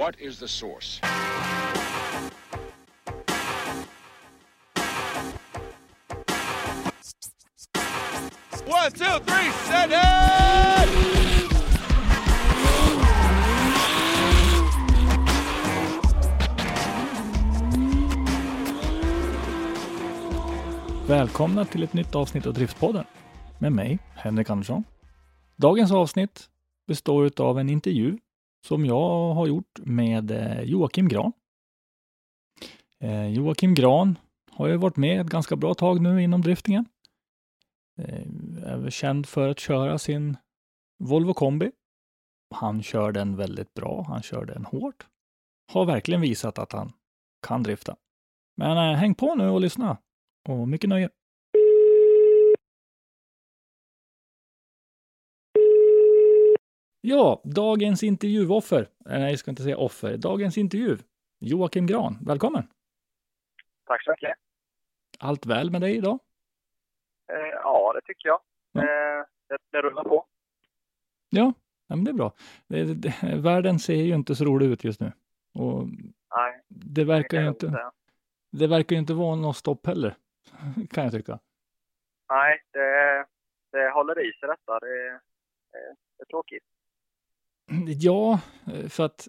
What is the source? One, two, three, set it! Välkomna till ett nytt avsnitt av Driftspodden med mig, Henrik Andersson. Dagens avsnitt består av en intervju som jag har gjort med eh, Joakim Gran. Eh, Joakim Gran har ju varit med ett ganska bra tag nu inom driftingen. Eh, är väl känd för att köra sin Volvo kombi. Han kör den väldigt bra. Han kör den hårt. Har verkligen visat att han kan drifta. Men häng på nu och lyssna. Och mycket nöje. Ja, dagens intervjuoffer. Eh, Nej, jag ska inte säga offer. Dagens intervju. Joakim Gran, välkommen. Tack så mycket. Allt väl med dig idag? Eh, ja, det tycker jag. Ja. Eh, det, det rullar på. Ja, ja men det är bra. Det, det, världen ser ju inte så rolig ut just nu. Och Nej, det verkar ju inte, det verkar ju inte vara något stopp heller. Kan jag tycka. Nej, det, det håller i sig detta. Det, det, det är tråkigt. Ja, för att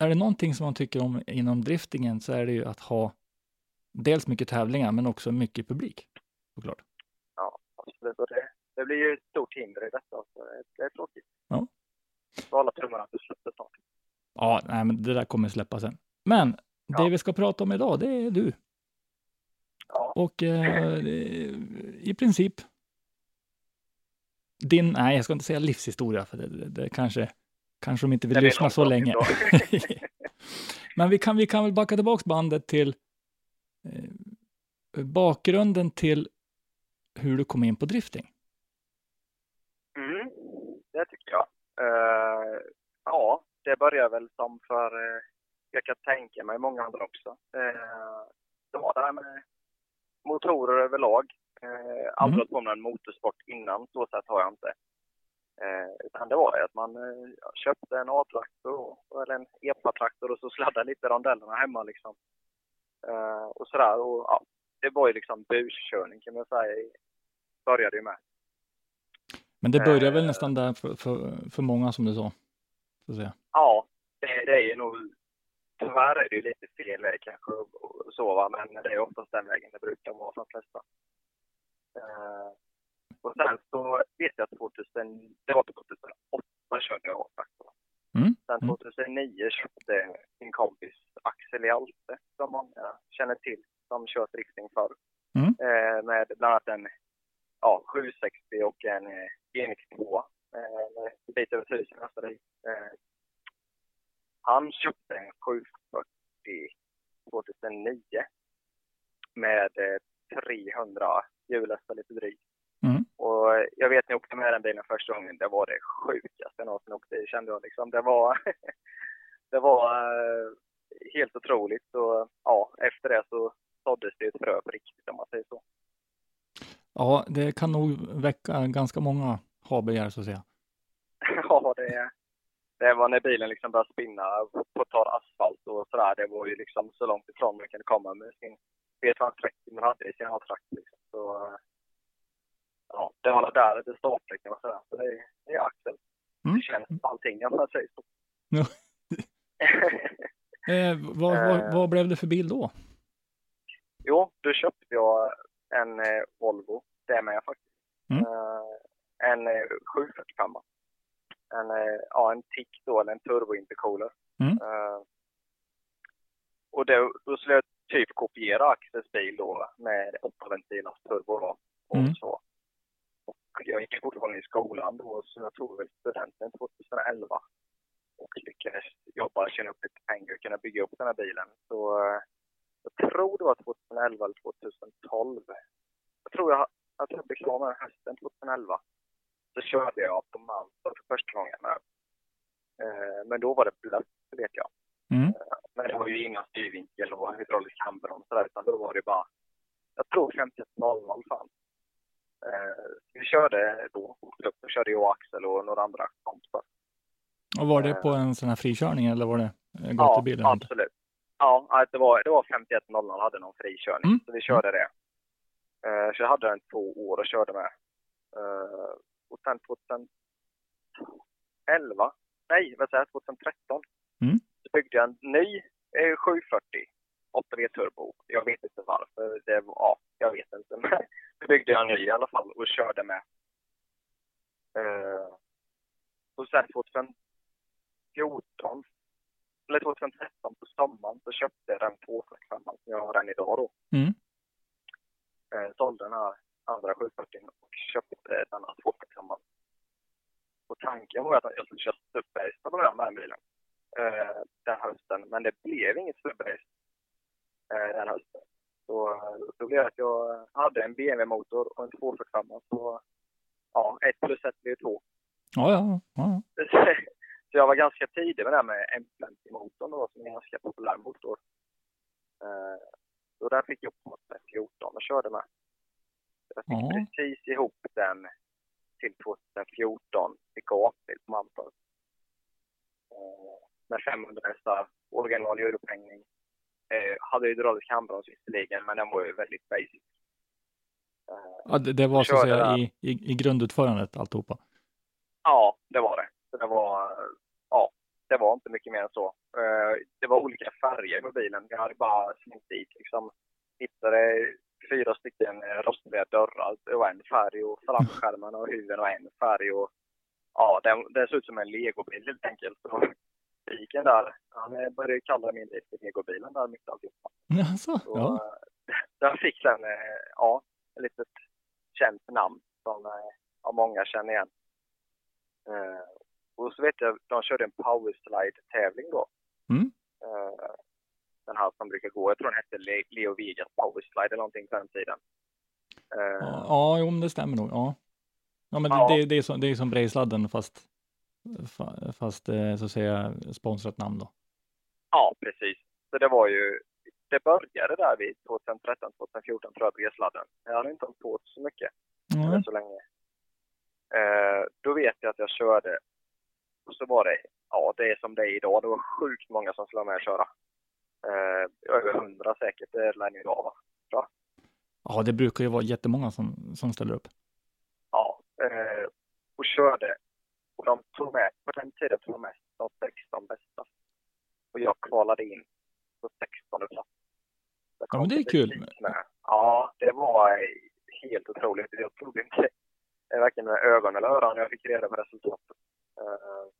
är det någonting som man tycker om inom driftingen så är det ju att ha dels mycket tävlingar men också mycket publik. Såklart. Ja, absolut. Och det, det blir ju ett stort hinder i detta. Så det, det är tråkigt. Ja. Så alla tummarna att du släpper snart. Ja, nej, men det där kommer släppa sen. Men det Ja. vi ska prata om idag, det är du. Ja. Och eh, i princip din, nej jag ska inte säga livshistoria för det, det, det kanske, kanske de inte vill lyssna så länge. Men vi kan, vi kan väl backa tillbaks bandet till eh, bakgrunden till hur du kom in på drifting. Mm, det tycker jag. Eh, ja, det börjar väl som för, eh, jag kan tänka mig många andra också. Uh, det var det här med motorer överlag. Aldrig Mm. hållit på med en motorsport innan, så sätt har jag inte. Uh, utan det var ju att man eh, köpte en A-traktor eller en EPA-traktor och så sladdade lite rondellerna hemma liksom. Eh, och sådär. Och, ja, det var ju liksom buskörning kan man säga. Började ju med. Men det börjar väl Eh. nästan där för, för, för många som du sa. Så att säga. Ja, det, det är ju nog... Tyvärr är det ju lite fel väg kanske och- och så va, men det är oftast den vägen det brukar vara för de flesta. Eh, och sen så vet jag att 2000, det var 2008 körde jag A-traktor. Mm. Sen Mm. 2009 köpte min kompis Axel Hjalte, som många känner till, som kört drifting förr. Mm. Eh, med bland annat en ja, 760 och en eh, GNX2. Eh, med en bit över 1000 hästar i. Han köpte en 740 2009 med eh, 300 hjulhästar lite drygt. Mm. Och jag vet när jag åkte med den bilen första gången, det var det sjukaste jag någonsin åkte i kände jag liksom. Det var, det var eh, helt otroligt. Och ja, efter det så såddes det ett frö på riktigt om man säger så. Ja, det kan nog väcka ganska många habegär så att säga. ja, det, det var när bilen liksom började spinna på torr asfalt och sådär. Det var ju liksom så långt ifrån man kunde komma med sin V230 man hade i sin A-trakt. Liksom. Så eh, ja, det var där det startade kan man säga. Så det, är- det är Axel. Mm. Det känns allting om man säger så. Ja. Eh, vad, vad, Eh. vad blev det för bil då? Jo, då köpte jag en eh, Volvo. Det med faktiskt. Mm. Eh, en eh, 745. En, eh, ja, en tick då, eller en turbo intercooler. Mm. Och då, då jag typ kopiera Axels bil då med 8 ventilars turbo då. Och Mm. så. Och jag gick fortfarande i skolan då, så jag tog väl studenten 2011. Och lyckades jobba, tjäna upp lite pengar och kunna bygga upp den här bilen. Så eh, jag tror det var 2011 eller 2012. Jag tror jag, jag tror jag blev klar med den hösten 2011. Så körde jag på Malta för första gången. Eh, men då var det blött, vet jag. Mm. Men det var ju inga styrvinkel och hydraulisk handbroms sådär, utan då var det bara, jag tror 51.00 fanns. Eh, vi körde då, upp och körde jag och Axel och några andra kompisar. Och var det Eh. på en sån här frikörning eller var det eh, Ja, gatubil? något? absolut. Ja, det var, det var 51.00 hade någon frikörning, Mm. så vi körde det. Eh, så jag hade den två år och körde med. Eh, och sen 2011, nej vad säger jag, 2013, Mm. Byggde jag en ny eh, 740 8V turbo. Jag vet inte varför, det var, ja, jag vet inte. Men så byggde jag en ny i alla fall och körde med. Eh, och sen 2014, eller 2013 på sommaren så köpte jag den 245 som jag har den idag då. Mm. Eh, sålde den här andra 740 och köpte denna 245. Och tanken var att jag skulle köra stubbrace på den här bilen eh, den hösten, men det blev inget stubbrace eh, den hösten. Så eh, då blev det att jag hade en BMW-motor och en 245 så ja, ett plus ett blev två. Ja, ja, ja. Så jag var ganska tidig med det här med M50-motorn då, som är en ganska populär motor. Eh, och där fick jag på 2014 och körde med. Jag fick Ja. precis ihop den till 2014 till gapbil på Mantorp. Eh, med 500 hästar, original hjulupphängning. Eh, hade hydraulisk handbroms visserligen, men den var ju väldigt basic. Eh, ja det, det var så att säga i, i, i grundutförandet alltihopa. Ja, det var det. Så det var, ja, det var inte mycket mer än så. Eh, Det var olika färger på bilen. Jag hade bara slängt dit liksom. Hittade fyra stycken eh, rostfria dörrar. Det var en färg och framskärmen och huven och en färg. Och, ja, den, den såg ut som en legobil helt enkelt. Spiken där, han började kalla min bil för legobilen där mitt alltihopa. Jaså? Så, Ja. eh, den fick sen, eh, ja, ett litet känt namn som eh, ja, många känner igen. Och så vet jag, de körde en powerslide-tävling då. Mm. Den här som brukar gå, jag tror den hette Le- Leo Vegas powerslide eller någonting på den tiden. Ja, ja, men det stämmer nog. Ja, ja men Ja. Det, det, är som, det är som Brejsladden fast, fa- fast eh, så att säga sponsrat namn då. Ja, precis. Så det var ju, det började där vid 2013, 2014 tror jag, Bresladden. Jag hade inte hållit på så mycket. Eller så länge. Eh, då vet jag att jag körde och så var det, ja det är som det är idag, det var sjukt många som skulle vara med och köra. Eh, över hundra säkert, det lär ni idag va? ja, det brukar ju vara jättemånga som, som ställer upp. Ja, eh, och körde. Och de tog med, på den tiden tog de med de 16 bästa. Och jag kvalade in på 16 plats. Ja, men det är kul. Med. Ja, det var helt otroligt. Jag trodde inte eh, varken med ögon eller öron jag fick reda på resultatet. Eh,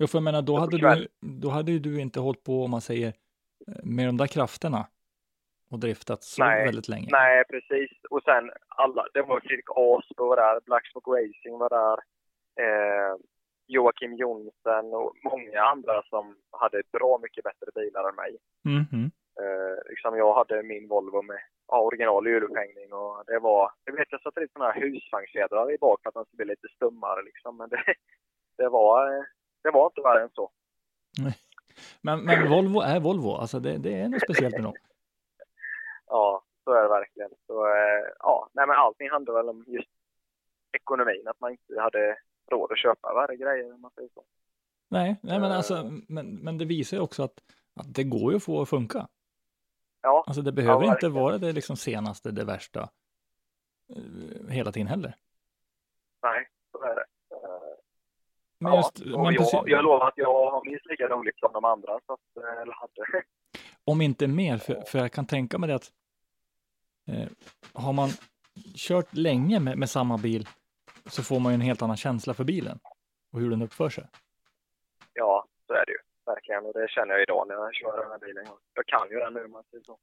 Jo, för jag menar, då hade, du, då hade du inte hållit på, om man säger, eh, med de där krafterna och driftat så Nej, väldigt länge. Nej, precis. Och sen alla, det var Fredrik Asbo var där, Blacksmoke Racing var där, eh, Joakim Jonsson och många andra som hade bra mycket bättre bilar än mig. Mhm. Eh, liksom jag hade min Volvo med ja, original hjulupphängning och det var, jag vet jag satte lite sådana här husvagnsfjädrar i bak för att den skulle bli lite stummare liksom, men det, det var, det var inte värre än så. Men, men Volvo är Volvo, alltså det, det är något speciellt med dem. Ja, så är det verkligen. Så, eh, ja, nej men allting handlar väl om just ekonomin, att man inte hade råd att köpa värre grejer om man säger så. Nej, nej men Eh. alltså, men, men det visar ju också att, att det går ju att få att funka. Ja, Alltså det behöver inte verkligen. vara det liksom senaste, det värsta eh, hela tiden heller. nej, så är det. Men ja, just, och men jag, precis, jag lovar att jag har minst lika roligt som de andra, så att, eh, eller hade. om inte mer, för, för jag kan tänka mig det att eh, har man kört länge med, med samma bil så får man ju en helt annan känsla för bilen och hur den uppför sig. Ja, så är det ju. Verkligen. Och det känner jag idag när jag kör den här bilen. Jag kan ju den nu om man säger så.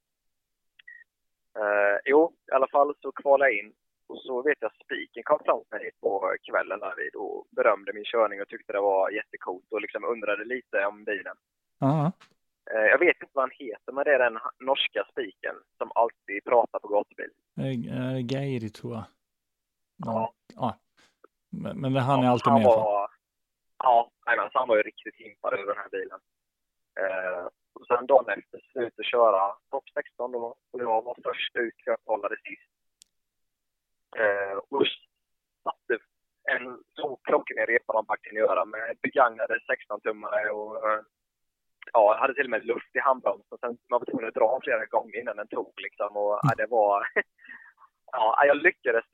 Eh, jo, i alla fall så kvalade jag in. Och så vet jag spiken kom fram till mig på kvällen därvid och berömde min körning och tyckte det var jättecoolt och liksom undrade lite om bilen. Ja, Eh, jag vet inte vad han heter, men det är den norska spiken som alltid pratar på gatubil. eh, Geiri tror jag. Ja. ja. Men, men han är alltid han med. Var... Ja, så han var ju riktigt impad över den här bilen. Eh, och sen dagen efter så ut och köra topp 16 då. Och jag var först ut för jag kollade sist. Eh, och satte en så klockren repa man bara kan göra med begagnade 16-tummare och eh, ja, jag hade till och med luft i handbromsen. Sen man var tvungen att dra flera gånger innan den tog liksom. Och ja, det var... ja, jag lyckades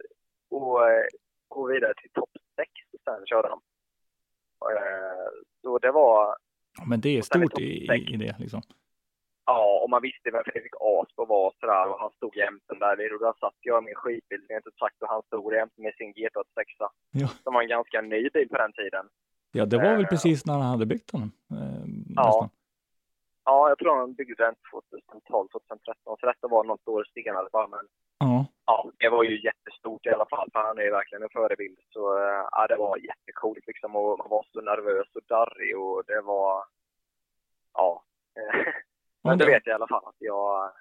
och, eh, gå vidare till topp 6 och sen körde han. Eh, Så det var, men det är stort i, i, i det liksom. ja, och man visste vem Fredrik Aspo var sådär och han stod jämte där och där satt jag i min skitbil, har inte sagt och han stod jämte med sin GT86 Ja. som var en ganska ny bil på den tiden. Ja, det var väl Eh, precis när han hade byggt den. Eh, Ja. nästan. Ja, jag tror han byggde den 2012, 2013, så detta var något år senare bara, men Ja. Ja, det var ju jättestort i alla fall, för han är ju verkligen en förebild. Så eh, ja, det var jättecoolt liksom och man var så nervös och darrig och det var, ja. Men det vet jag i alla fall att jag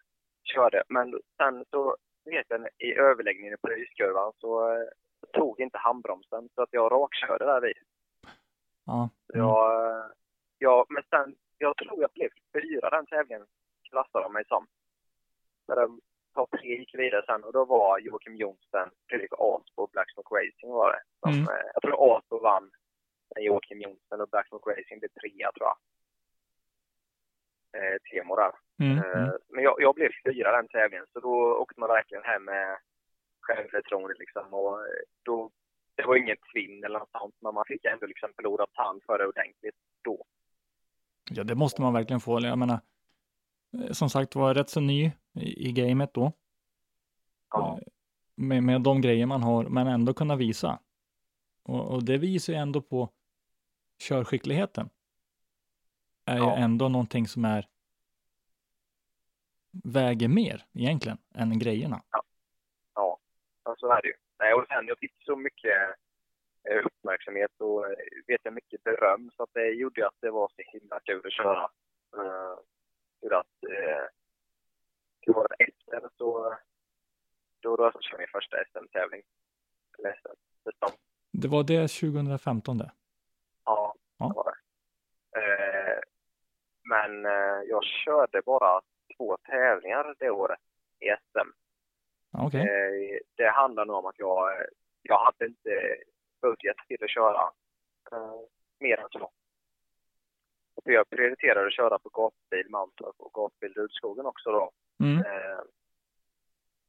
körde. Men sen så vet jag i överläggningen på ryskurvan så eh, tog inte handbromsen så att jag rakkörde där vid. Ja. Så Jag, eh, ja, men sen, jag tror jag blev fyra den tävlingen klassade de mig som. Topp tre gick vidare sen och då var Joakim Jonsson, Fredrik Aspo och Blacksmoke Racing var det. Som, Mm. eh, Jag tror Aspo vann, sen Joakim Jonsson och Blacksmoke Racing blev trea tror jag. Eh, Temo där. Mm. Eh, Mm. Men jag, jag blev fyra den tävlingen, så då åkte man verkligen hem med självförtroende liksom. Och eh, då, det var ingen tvinn eller något sånt, men man fick ändå liksom förlorad tand för det ordentligt då. Ja, det måste man verkligen få. Jag menar, eh, som sagt var rätt så ny i, i gamet då. Ja, Eh, Med, med de grejer man har, men ändå kunna visa. Och, och det visar ju ändå på körskickligheten. Är Ja. ju ändå någonting som är väger mer egentligen än grejerna. ja, ja så är det ju. Nej, och sen jag fick så mycket eh, uppmärksamhet och eh, vet jag mycket beröm så att det gjorde att det var så himla kul att köra. Uh, att uh, var efter så då då så körde min första SM-tävling. Eller SM-säsong. Det var det 2015 det. Ja, Ja. det var det. Eh, men eh, jag körde bara två tävlingar det året i SM. Okej. Eh, det handlar nog om att jag, jag hade inte budget till att köra eh, mer än så. För jag prioriterade att köra på gatbil Mantorp och gatbil Rudskogen också då. Mm. Eh,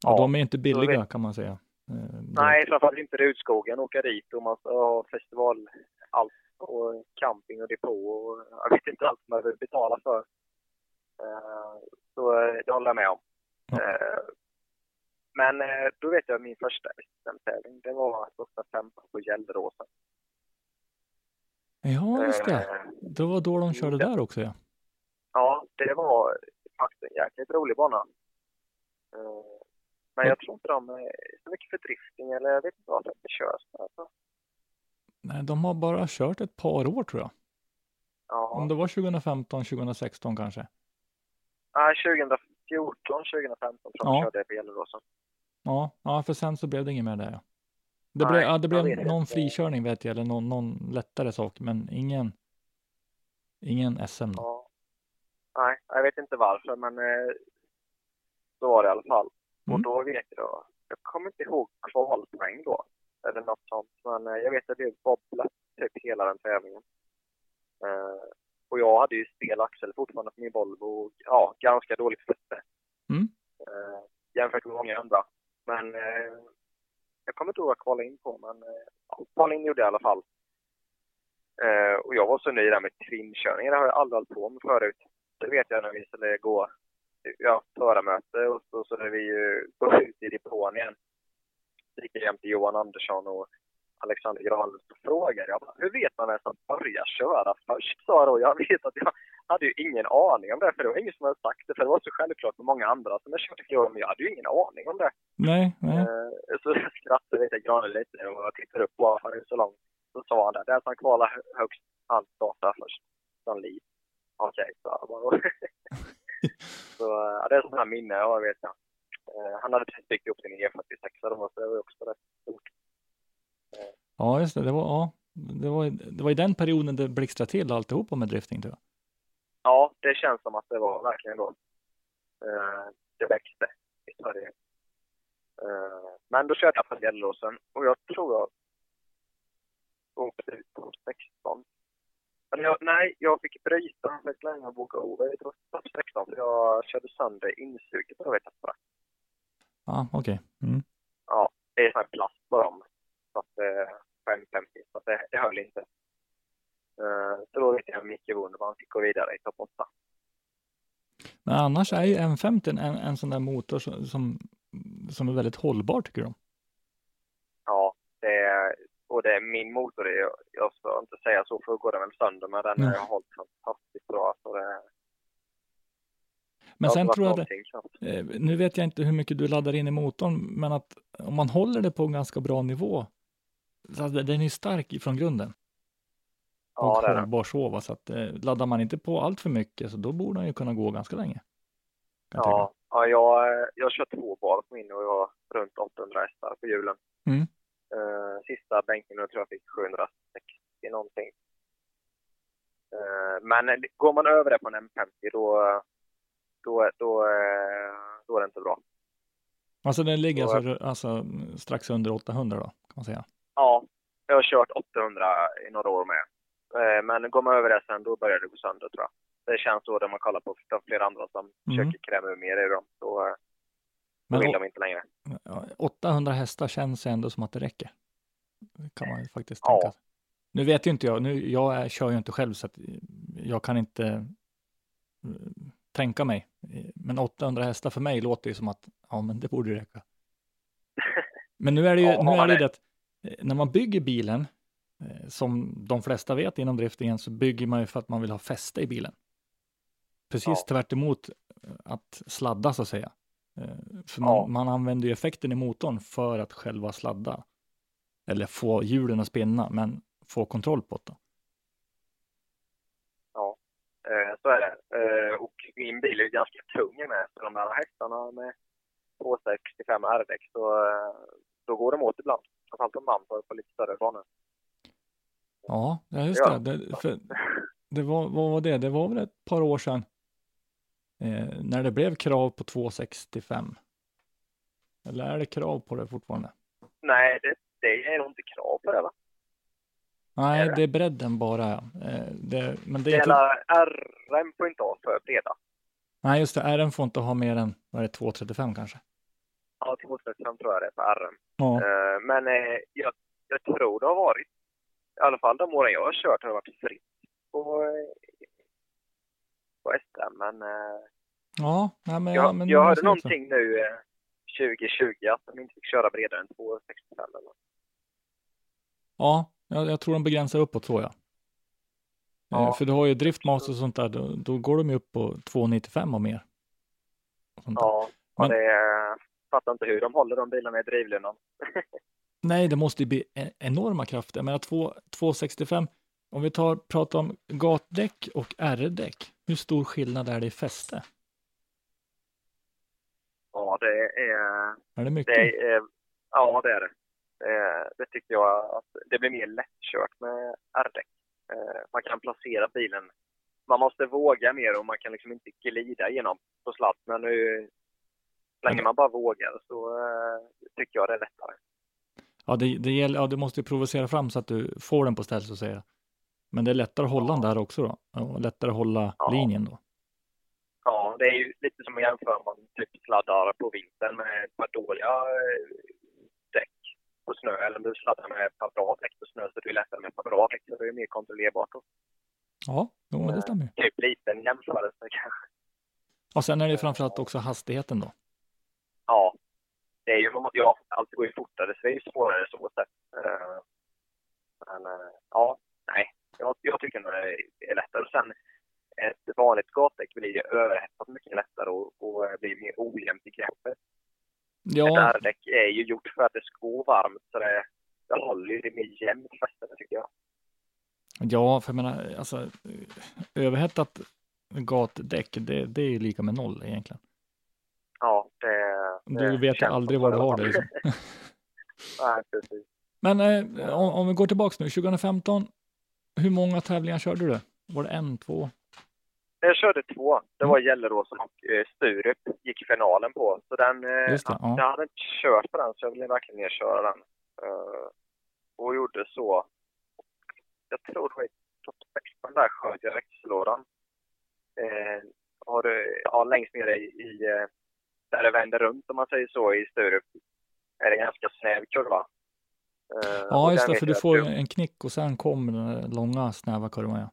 Ja, de är inte billiga vet- kan man säga. Eh, nej, framförallt inte Rudskogen. Åka dit och man ska ha festival, allt och camping och depå och jag vet inte allt man vill betala för. Eh, så eh, det håller jag med om. Ja. Men då vet jag min första SM-tävling, det var 2015 på Gelleråsen. Ja, just det. Det var då de körde ja. där också ja. Ja, det var faktiskt en jäkligt rolig bana. Eh, Men jag tror inte de är så mycket för drifting eller jag vet inte varför det körs. Alltså. Nej, de har bara kört ett par år tror jag. Ja. Om det var 2015, 2016 kanske. Nej, 2014, 2015 tror jag Ja. de körde på Gelleråsen. Ja, ja, för sen så blev det inget mer där. Ja. Det, Nej, blev, ja, det blev vet någon inte. frikörning vet jag, eller någon, någon lättare sak, men ingen, ingen SM. Då. Ja. Nej, jag vet inte varför, men eh, så var det i alla fall. Mm. Och då vet jag, jag kommer inte ihåg kvalpoäng då, eller något sånt, men eh, jag vet att det bobblat typ hela den tävlingen. Eh, och jag hade ju stel axel fortfarande på min Volvo och ja, ganska dåligt fötter. Mm. Eh, jämfört med många andra. Men jag kommer inte ihåg jag kvalade in på, men eh, ja, kvalade in gjorde jag i alla fall. Och jag var så nöjd där med trimkörningar, det har jag aldrig hållit på med förut. Det vet jag när vi skulle gå ja, förarmöte och så skulle vi ju gå ut i depån igen. Gick jag hem till Johan Andersson och Alexander Granlund så frågade jag bara, hur vet man vem som börjar köra först? Sa då. Jag vet att jag hade ju ingen aning om det, för det var ingen som hade sagt det, för det var så självklart för många andra som jag körde flera men jag hade ju ingen aning om det. Nej, nej. Eh, så skrattade lite Granlund lite och jag tittade upp han är så långt. Så sa han det, den som kvalar hö- högst, han startar först. Som liv. Jag bara. så ja, det är sådana här minne jag vet jag. Eh, Han hade precis byggt upp sin E46 då, så det var ju också rätt stort. Ja, just det. Det var, ja, det var, det var i den perioden det blixtrade till alltihopa med drifting tror jag. Ja, det känns som att det var verkligen då. Eh, det växte i Sverige. Eh, men då körde jag på Gällåsen och jag tror jag åkte ut på 16. Jag, nej, jag fick bryta att länge boka over. Jag var 16 för jag körde sönder insuget på vet jag. Ja, okej. Mm. Ja, det är sån här plast på dem. Så att eh, 550, så att det, det höll inte. Eh, så då vet jag Micke Wunderman fick gå vidare i topp 8. Men annars är ju M50 en, en sån där motor som, som, som är väldigt hållbar tycker de. Och det är min motor. Jag, jag ska inte säga så för då går den väl sönder, men den har hållit fantastiskt bra. Så det, Men sen tror jag det, eh, nu vet jag inte hur mycket du laddar in i motorn, men att om man håller det på en ganska bra nivå, så att den är stark ifrån grunden. Ja, och det är den. så, så att eh, laddar man inte på allt för mycket så då borde den ju kunna gå ganska länge. jag. Ja, ja jag, jag kör två bar på min och jag har runt 800 hästar på hjulen. Mm. Eh, sista bänken tror jag fick 760 någonting. Eh, men går man över det på en M50 då, då, då, eh, då är det inte bra. Alltså den ligger Så- alltså, alltså strax under 800 då, kan man säga. Ja, jag har kört 800 i några år med. Eh, Men går man över det sen, då börjar det gå sönder tror jag. Det känns så när man kollar på flera andra som Mm. försöker kräma ur mer i dem. Så då Men vill de inte längre. ja, 800 hästar känns ändå som att det räcker. Det kan man ju faktiskt Ja. tänka. Nu vet ju inte jag, nu, jag kör ju inte själv så att jag kan inte eh, tänka mig. Men 800 hästar för mig låter ju som att ja, men det borde räcka. Men nu är det ju, Ja, nu är det det att eh, när man bygger bilen, eh, som de flesta vet inom driftingen, så bygger man ju för att man vill ha fäste i bilen. Precis Ja. tvärt emot att sladda så att säga. Eh, För Ja. man, man använder ju effekten i motorn för att själva sladda. Eller få hjulen att spinna, men få kontroll på det. Ja, eh, så är det. Eh, Och min bil är ju ganska tung med. Så de här hästarna med 265 R-däck, så då går de åt ibland. Framförallt om man på, på lite större banor. Ja, just Ja. det. det, för, det var, vad var det? Det var väl ett par år sedan eh, när det blev krav på 265. Eller är det krav på det fortfarande? Nej, det, det är nog inte krav på det va? Nej, det? är bredden bara. Eh, det, men det är Det inte, hela RM får inte ha för breda. nej, just det. RN får inte ha mer än vad är det, 235 kanske. Ja, 235 tror jag det är på RM. Ja, Eh, Men eh, jag, jag tror det har varit, i alla fall de åren jag har kört har det varit fritt på, på SM. Men eh, ja, nej, men, jag, ja, men jag hörde någonting nu eh, 2020 att de inte fick köra bredare än 265 eller något. Ja, jag, jag tror de begränsar uppåt så ja. Ja. Eh, För du har ju driftmaster och sånt där, då, då går de ju upp på 295 och mer. Och. Ja, och Men- det eh, fattar inte hur de håller de bilarna i drivlinan. Nej, det måste ju bli e- enorma krafter. Jag menar två- 265, om vi tar, pratar om gatdäck och R-däck, hur stor skillnad är det i fäste? Ja, det är Är det mycket? Det är, ja, det är det. Det, det tycker jag att det blir mer lättkört med R-däck. Eh, Man kan placera bilen. Man måste våga mer och man kan liksom inte glida igenom på sladd. Men nu, så länge Mm. man bara vågar så eh, tycker jag det är lättare. Ja, det, det gäller, ja, du måste ju provocera fram så att du får den på ställ så att säga. Men det är lättare att hålla den där också då. Och lättare att hålla Ja. linjen då. Ja, det är ju lite som att jämföra om man typ sladdar på vintern med ett par dåliga eh, däck på snö. Eller om du sladdar med ett par bra däck på snö så är det lättare med ett par bra däck. Så det är mer kontrollerbart. Då. Ja, jo, men det stämmer ju. Typ liten jämförelse kanske. Och sen är det framförallt också hastigheten då. Ja, det är ju, ja, allt går ju fortare så det är ju svårare så sätt. Eh, Men eh, ja, nej. Jag, jag tycker nog det är lättare. Sen ett vanligt gatdäck blir ju överhettat mycket lättare och, och blir mer ojämnt i greppet. Ett Ja, R-däck är ju gjort för att det ska gå varmt så det, det håller ju det mer jämnt fäste tycker jag. ja, för jag menar, alltså överhettat gatdäck, det, det är ju lika med noll egentligen. Ja, det, Du det vet ju känns aldrig vad du har det. Liksom. Nej, precis. Men eh, om, om vi går tillbaks nu, 2015, hur många tävlingar körde du? Var det en, två? Jag körde två. Det Mm. var Gelleråsen och eh, Sturup gick finalen på. Så den, eh, det, ja. jag hade inte kört på den så jag ville verkligen ner köra den. Eh, och gjorde så. Jag tror det var i topp 16 där sköt jag växellådan. Eh, har ja, längst nere i, i där det vänder runt om man säger så i Sturup är det en ganska snäv kurva. Eh, Ja, just det, för du får jag- en knick och sen kommer den långa snäva kurvan. Ja.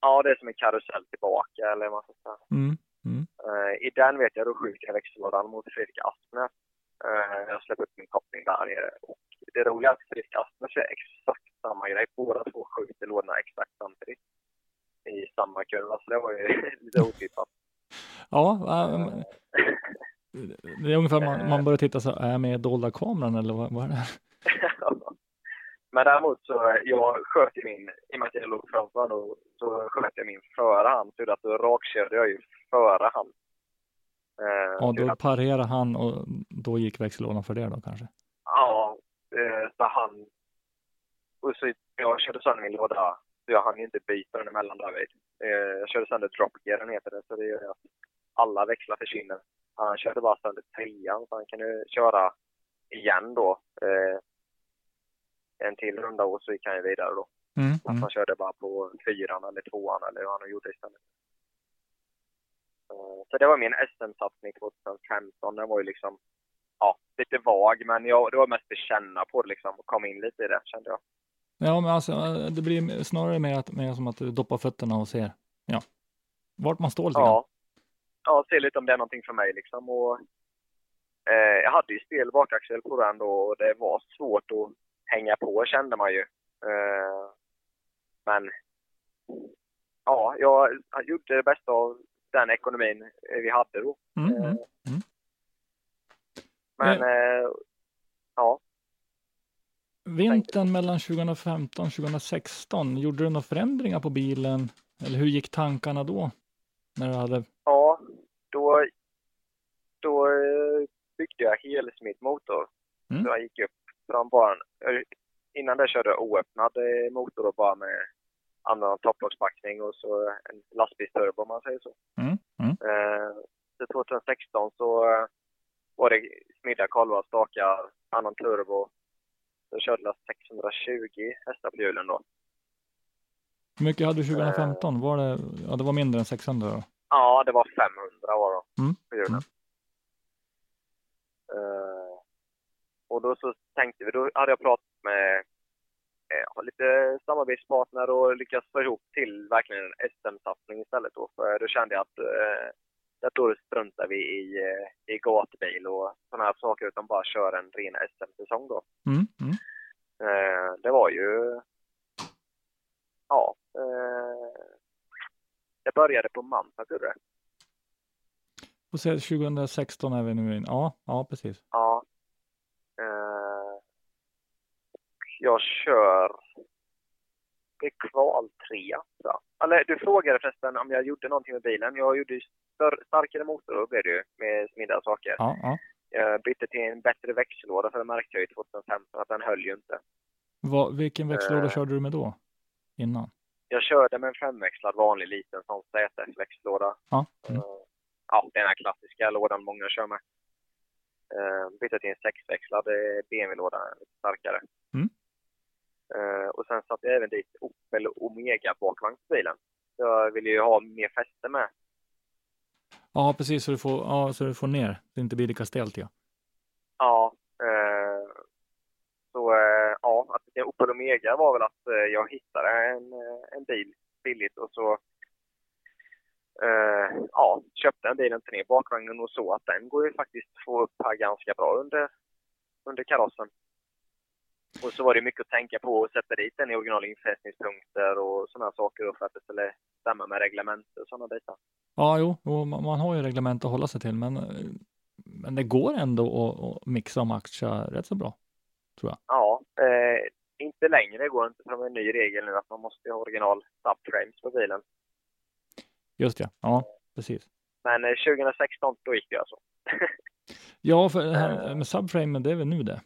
Ja, det är som en karusell tillbaka eller vad man ska. Mm, mm. Eh, I den vet jag då skjuter jag växellådan mot Fredrik Aspnäs. Eh, jag släpper upp min koppling där nere. Och det roliga är att Fredrik Aspnäs är exakt samma grej. Båda två skjuter lådorna exakt samtidigt. I samma kurva, så det var ju lite otippat. Ja, ähm, det är ungefär man, man börjar titta så här, är jag med i dolda kameran eller vad, vad är det? Men däremot så, jag sköt ju min, i och med att jag låg framför honom, så sköt jag min före han. Så att rakkörde jag ju före han. Eh, Ja, då att- parerade han och då gick växellådan för det då kanske. Ja, eh, så han... Och så jag körde sönder min låda, så jag hann ju inte byta den emellan David. Eh, jag körde sönder dropgearen heter det, så det gör att alla växlar försvinner. Han körde bara sönder trean, så han kunde köra igen då. Eh, en till runda och så gick han ju vidare då. Mm, Att mm. han körde bara på fyran eller tvåan eller vad han nu gjorde istället. Eh, Så det var min SM-satsning 2015. Den var ju liksom, ja, lite vag, men jag, det var mest att känna på det liksom och komma in lite i det, kände jag. Ja, men alltså det blir snarare mer, att, mer som att du doppar fötterna och ser, ja, vart man står lite. Ja. Ja, se lite om det är någonting för mig liksom. Och, eh, jag hade ju stel bakaxel på den då och det var svårt att hänga på kände man ju. Eh, men ja, jag, gjorde det bästa av den ekonomin vi hade då. Mm, Eh, mm. Men eh, ja, Vintern mellan 2015 och 2016, gjorde du några förändringar på bilen? Eller hur gick tankarna då? När du hade, ja då, då byggde jag helsmidd motor. Mm. Så jag gick upp från bara en, innan det körde jag oöppnad eh, motor och bara med annan topplockspackning och så en lastbilsturbo om man säger så. mm, mm. Eh, så 2016 så eh, var det smidda kolvar, stakar, annan turbo. Så körde jag 620 hästar på hjulen då. Hur mycket hade du 2015? Var det, ja, det var mindre än 600 då? Ja, det var 500 var det Mm, på hjulen. mm. Eh, och då så tänkte vi, då hade jag pratat med eh, lite samarbetspartner och lyckats få ihop till verkligen en SM-satsning istället då. För då kände jag att eh, att då struntar vi i, eh, i gatbil och sådana här saker utan bara kör en ren SM-säsong då. Mm, mm. Eh, det var ju, ja, eh, det började på Mantorp gjorde det. Och så 2016 är vi nu in. Ja, ja precis. Ja. Eh, jag kör det är kval tre, tror jag. Eller du frågade förresten om jag gjorde någonting med bilen. Jag gjorde ju starkare motor, blev det ju, med smidda saker. Ja, ja. Jag bytte till en bättre växellåda för det märkte jag ju 2015 att den höll ju inte. Vad, vilken växellåda Eh. körde du med då? Innan? Jag körde med en femväxlad vanlig liten sån ZS-växellåda. Ja. Mm. Eh, ja, den här klassiska lådan många kör med. Uh, bytte till en sexväxlad eh, BMW-låda, lite starkare. Eh, och sen satte jag även dit Opel Omega bakvagn på bilen. Jag ville ju ha mer fäste med. Ja, precis. Så du får, ja, så du får ner. Så det inte blir lika stelt. Ja. Ja. eh, så eh, ja, att det Opel Omega var väl att eh, jag hittade en, eh, en bil billigt och så eh, ja, köpte en bil, inte ner bakvagnen och så att den går ju faktiskt få upp här ganska bra under, under karossen. Och så var det mycket att tänka på att sätta dit den i original infästningspunkter och sådana saker för att det skulle stämma med reglement och sådana bitar. Ja, jo, jo man, har ju reglement att hålla sig till, men, eh, men det går ändå att, mixa och matcha rätt så bra, tror jag. Ja, eh, inte längre. Det går inte för det är en ny regel nu att man måste ha original subframes på bilen. Just det, ja, precis. Men eh, 2016, då gick det alltså. Ja, för det här med subframe, det är väl nu det?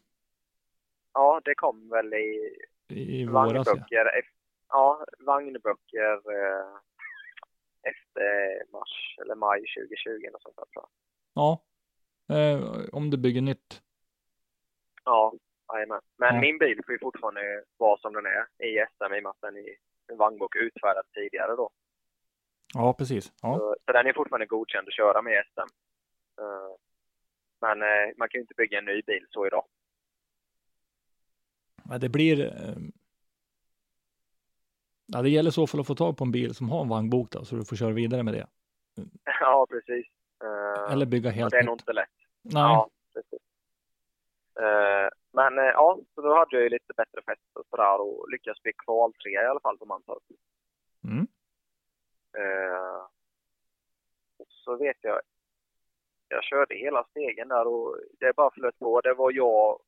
Ja, det kom väl i I, våras, ja. vagnböcker. ef- Ja, vagnböcker eh, efter mars eller maj 2020 och sånt där. Ja, eh, om du bygger nytt. Ja, jajamän. Men Ja. min bil får ju fortfarande vara som den är i SM i och med att den är en vagnbok utfärdad tidigare då. Ja, precis. Ja. Så, så den är fortfarande godkänd att köra med SM. Eh, men eh, man kan ju inte bygga en ny bil så idag. Ja, det blir... eh, Ja, det gäller så för att få tag på en bil som har en vagnbok då, så du får köra vidare med det. ja, precis. Eh, Eller bygga helt det är nytt. nog inte lätt. Nej, Ja, precis. Eh, men eh, ja, så då hade jag ju lite bättre fäste och sådär och lyckades bli kvaltrea i alla fall på Mantorp. Mm. Och så vet jag, jag körde hela stegen där och det bara flöt på. Det var jag,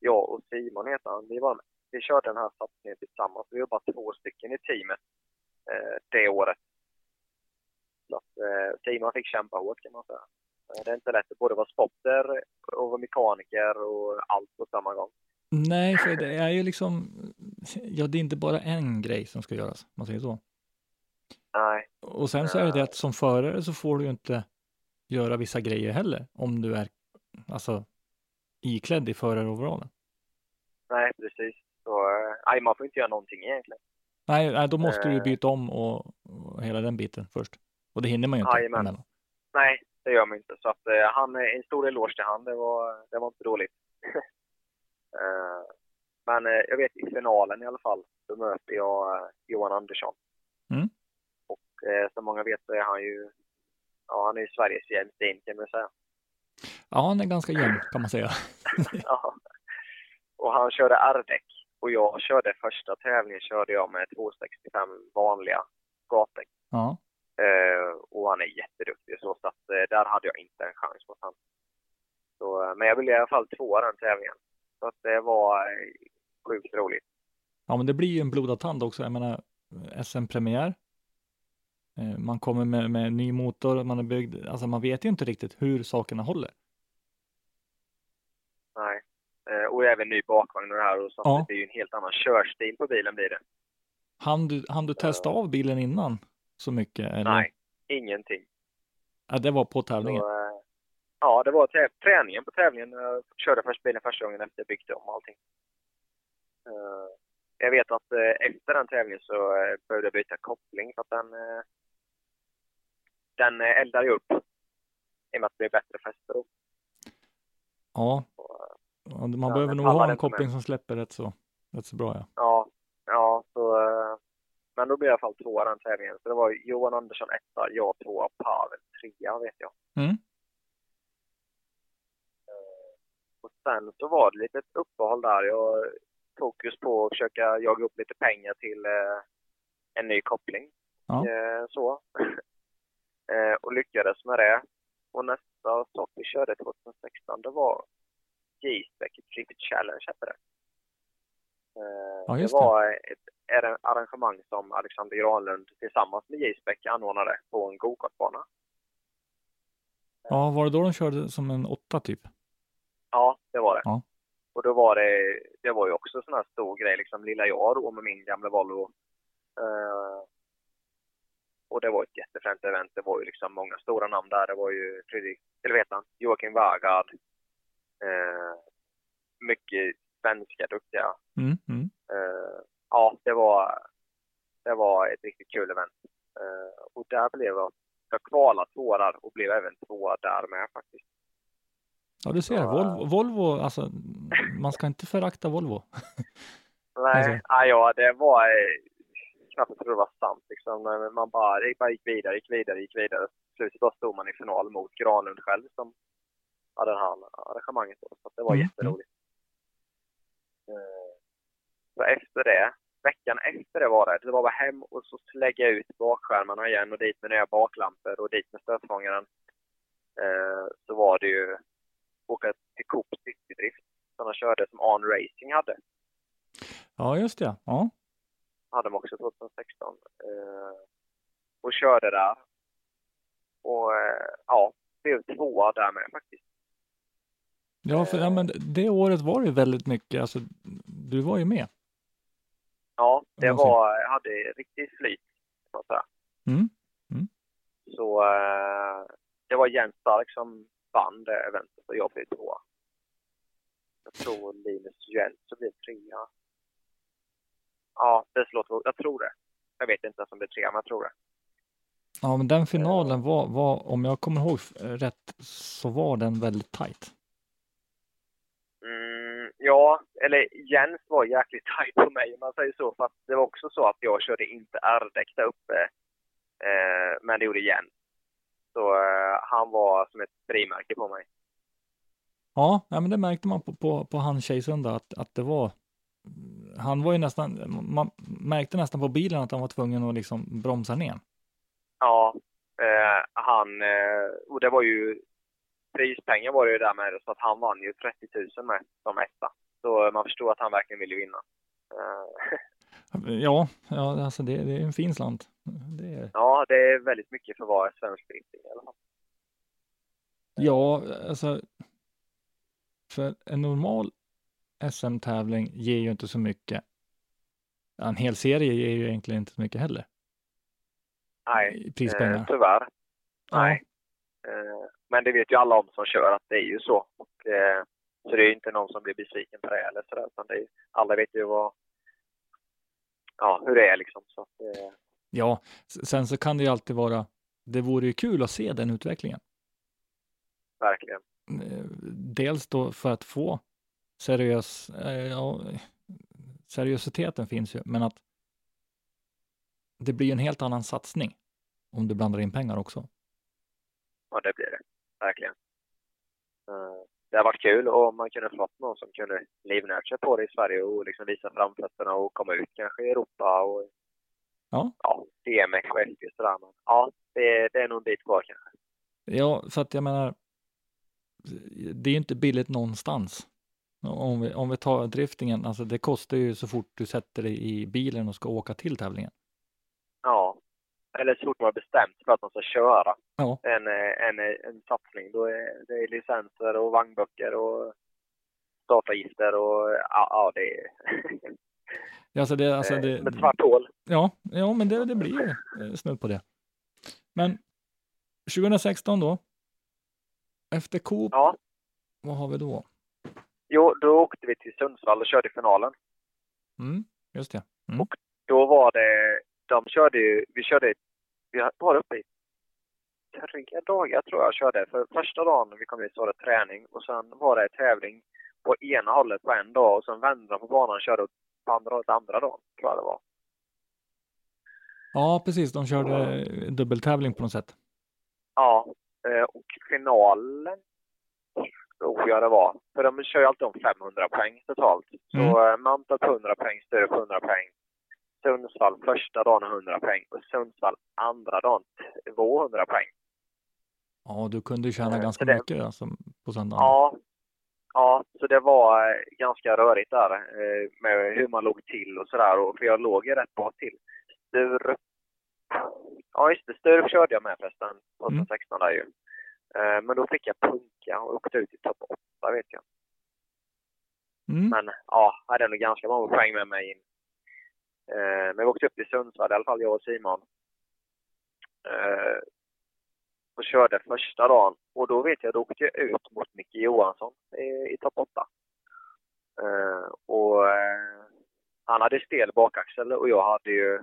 jag och Simon heter han. Vi, var vi körde den här satsningen tillsammans. Vi var bara två stycken i teamet eh, det året. Så att, eh, Simon fick kämpa hårt kan man säga. Eh, Det är inte lätt att både vara spotter och vara mekaniker och allt på samma gång. Nej, för det är ju liksom... Ja, det är inte bara en grej som ska göras, man säger så. Nej, Och sen så är det det att som förare så får du ju inte göra vissa grejer heller, om du är alltså iklädd i föraroverallen. nej precis. Så, eh, nej, man får inte göra någonting egentligen. Nej, nej, då måste du ju Eh. byta om och, och hela den biten först. Och det hinner man ju inte. Jajamän. Nej, det gör man inte. Så att eh, han, en stor eloge till han. Det var, det var inte dåligt. eh, men jag vet i finalen i alla fall, så möter jag Johan Andersson. Mm. Och som många vet så är han ju, ja han är ju Sveriges Dean kan man säga. Ja, han är ganska jämn kan man säga. Ja. och han körde R-däck. Och jag körde första tävlingen körde jag med 265 vanliga gatdäck. Ja, Eh, och han är jätteduktig så, så att, eh, där hade jag inte en chans mot honom. Så, eh, men jag blev i alla fall tvåa den tävlingen. Så att det var eh, sjukt roligt. ja men det blir ju en blodad tand också. Jag menar, SM-premiär. Eh, Man kommer med, med ny motor, man är byggd, alltså man vet ju inte riktigt hur sakerna håller. Nej. Eh, och även ny bakvagn och det här. Och så att Ja. Det är ju en helt annan körstil på bilen blir det. Han du, han du testa av bilen innan så mycket? Eller? Nej, ingenting. Ja, det var på tävlingen. Så, eh, ja, det var träningen på tävlingen. Jag körde först bilen första gången efter jag byggde om allting. Eh, jag vet att eh, efter den tävlingen så eh, behövde jag byta koppling för att den, den eldar ju upp. I och med att det blir bättre fäste då. Ja, Och, ja, man Ja, behöver nog ha en med. koppling som släpper rätt så, rätt så bra. Ja. Ja, ja så, eh, men då blev jag i alla fall tvåa den tävlingen. Så det var Johan Andersson etta, jag tvåa, Pavel trea vet jag. Mm. Och sen så var det lite uppehåll där. Jag fokus på att försöka jaga upp lite pengar till eh, en ny koppling. Ja. Eh, så. eh, och lyckades med det. Och nästa sak vi körde 2016, det var J-Spec Trip Challenge hette det. Eh, Ja, det just var ett arra- arrangemang som Alexander Granlund tillsammans med J-Spec anordnade på en gokartbana. ja, var det då de körde som en åtta typ? Ja, det var det. Ja. Och då var det, det var ju också en sån här stor grej, liksom lilla jag då med min gamla Volvo. Eh, och det var ett jättefränt event. Det var ju liksom många stora namn där. Det var ju Fredrik, eller vet han, Joakim Vagard. Eh, mycket svenska duktiga. Mm, mm. Eh, ja, det var, det var ett riktigt kul event. Eh, och där blev jag, jag kvalade tvåa där och blev även tvåa där med faktiskt. Ja, du ser. Ja. Volvo, Volvo, alltså man ska inte förakta Volvo. Nej, Alltså. nej ja, det var eh, knappt att det var sant. Liksom. Man bara, det bara gick vidare, gick vidare, gick vidare. Till slut bara stod man i final mot Granlund själv som hade här arrangemanget. Då. Så det var Mm, jätteroligt. Eh, så efter det, veckan efter det var det, det var bara hem och så lägga ut bakskärmarna igen och dit med nya baklampor och dit med stötfångaren. Eh, så var det ju åka till Coop Citydrift som de körde som On Racing hade. Ja, just det. Ja. Hade de också 2016. Eh, och körde där. Och ja, blev tvåa där med faktiskt. Ja, för ja, men det året var det väldigt mycket. Alltså, du var ju med. Ja, det man var, jag hade riktigt flyt. Så, att säga. Mm. så eh, det var Jens Stark som vann det eventet och jag blev tvåa. Jag tror Linus Jens blev trea. Ja, det låter, jag tror det. Jag vet inte ens om det är trea, men jag tror det. Ja, men den finalen var, var, om jag kommer ihåg rätt, så var den väldigt tajt. Mm, ja, eller Jens var jäkligt tajt på mig om man säger så. För att det var också så att jag körde inte R-däck där uppe. Eh, men det gjorde Jens. Så eh, han var som ett frimärke på mig. Ja, ja men det märkte man på, på, på han Tjejsunda att, att det var han var ju nästan, man märkte nästan på bilen att han var tvungen att liksom bromsa ner. Ja, eh, han, eh, och det var ju prispengar var det ju där med så att han vann ju 30 000 med som etta. Så man förstår att han verkligen ville vinna. Eh, Ja, ja alltså det, det är en fin slant. Det är, ja, det är väldigt mycket för att vara svensk drifting i alla fall. ja, alltså för en normal SM-tävling ger ju inte så mycket. En hel serie ger ju egentligen inte så mycket heller Nej, prispengar. eh, tyvärr. Ja. Nej. Eh, men det vet ju alla om som kör att det är ju så. Och, eh, så det är ju inte någon som blir besviken på det eller sådär. Utan det är, alla vet ju vad, ja, hur det är liksom. Så att, eh, Ja, sen så kan det ju alltid vara, det vore ju kul att se den utvecklingen. verkligen. Eh, Dels då för att få seriös, eh, ja, seriositeten finns ju, men att det blir en helt annan satsning om du blandar in pengar också. Ja, det blir det. Verkligen. Eh, Det har varit kul och man kunde fått någon som kunde livnärt sig på det i Sverige och liksom visa framfötterna och komma ut kanske i Europa och Ja. ja, DMX och LP och sådär. Men ja, det, det är nog en bit kvar kanske. Ja, för att jag menar, det är ju inte billigt någonstans. Om vi, om vi tar driftingen, alltså det kostar ju så fort du sätter dig i bilen och ska åka till tävlingen. Eller så fort man har bestämt för att man ska köra Ja. en, eh, en, en satsning. Då är det är licenser och vagnböcker och startavgifter och ja, ja det är Alltså det, alltså eh, det, med svart hål. Ja, ja men det, det blir eh, snudd på det. Men 2016 då? Efter Coop, Ja. vad har vi då? Jo, då åkte vi till Sundsvall och körde finalen. Mm, just det. Mm. Då var det, de körde ju, vi körde, vi var uppe i tre dagar tror jag körde. För första dagen vi kom dit så var det träning och sen var det tävling på ena hållet på en dag och sen vände de på banan och körde på andra hållet andra dagen, tror jag det var. Ja, precis. De körde eh, dubbeltävling på något sätt. Ja, eh, och finalen tror jag det var. För de kör ju alltid om 500 poäng totalt. Så Mm. mm. Mantorp 100 poäng, Sturup 100 poäng. Sundsvall första dagen 100 poäng och Sundsvall andra dagen 200 poäng. Ja, du kunde tjäna Eh, ganska så det- mycket alltså, på söndagen. Ja, ja, så det var eh, ganska rörigt där eh, med hur man låg till och sådär. och- För jag låg ju rätt bra till. Sturup, ja just det, Sturup körde jag med förresten 2016 där ju. Men då fick jag punka och åkte ut i topp 8 vet jag. Mm. Men ja, jag hade nog ganska många poäng med mig in. Eh, Men vi åkte upp till Sundsvall i alla fall, jag och Simon. Eh, Och körde första dagen. Och då vet jag, då åkte jag ut mot Micke Johansson i, i topp 8. Eh, Och han hade stel bakaxel och jag hade ju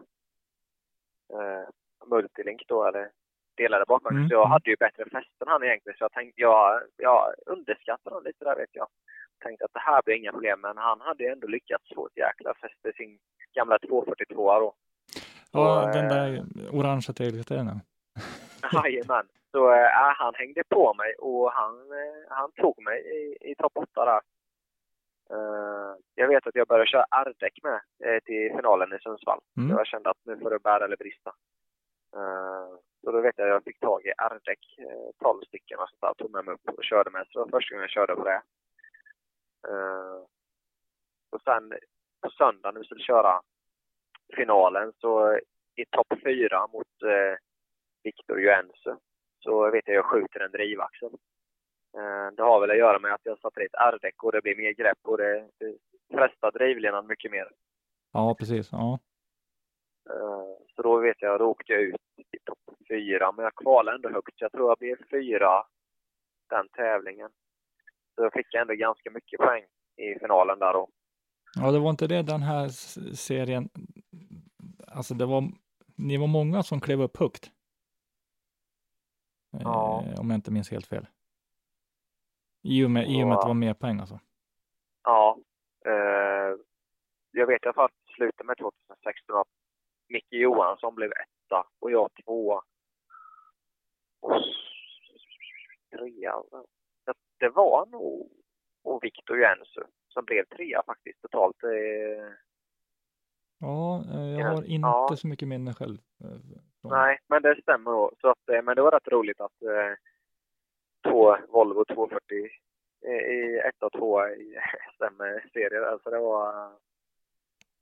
eh, multilink då, eller delade bakaxel. Mm, Så jag hade ju bättre fäste än han egentligen. Så jag tänkte, jag, jag underskattade honom lite där vet jag tänkte att det här blir inga problem, men han hade ju ändå lyckats få ett jäkla fäste sin gamla 242 då. Ja, och, den eh, där orangea tegelstenen. Jajamän. Så äh, han hängde på mig och han, eh, han tog mig i, i topp 8 där. Eh, jag vet att jag började köra R-däck med eh, till finalen i Sundsvall. Mm. Jag kände att nu får det bära eller brista. Eh, så då vet jag att jag fick tag i R-däck, eh, 12 stycken och sånt där, tog med mig upp och körde med. Så det var första gången jag körde på det. Eh, och sen på söndag när vi skulle köra finalen så i topp fyra mot eh, Victor Joense så vet jag att jag skjuter en drivaxel. Eh, det har väl att göra med att jag satte dit R-däck och det blir mer grepp och det, det frestar drivlinan mycket mer. Ja, precis. Ja. Eh, Så då vet jag, då åkte jag ut i topp fyra, men jag kvalade ändå högt. Jag tror jag blev fyra den tävlingen. Så jag fick ändå ganska mycket poäng i finalen där då. Ja, det var inte det den här serien. Alltså, det var, ni var många som klev upp högt. Ja. Eh, om jag inte minns helt fel. I och med, i och med att det var mer poäng alltså. Ja. Eh, jag vet i alla fall att slutet med 2016 att Micke Johansson blev etta och jag tvåa. Och trea. Det, det var nog och Victor Jensu som blev trea faktiskt totalt. Eh, Ja, eh, jag Ja, har inte ja. så mycket minne själv. eh, Nej, men det stämmer då. Så att, men det var rätt roligt att två Volvo 240 eh, i ett och två i SM-serier. Alltså det var...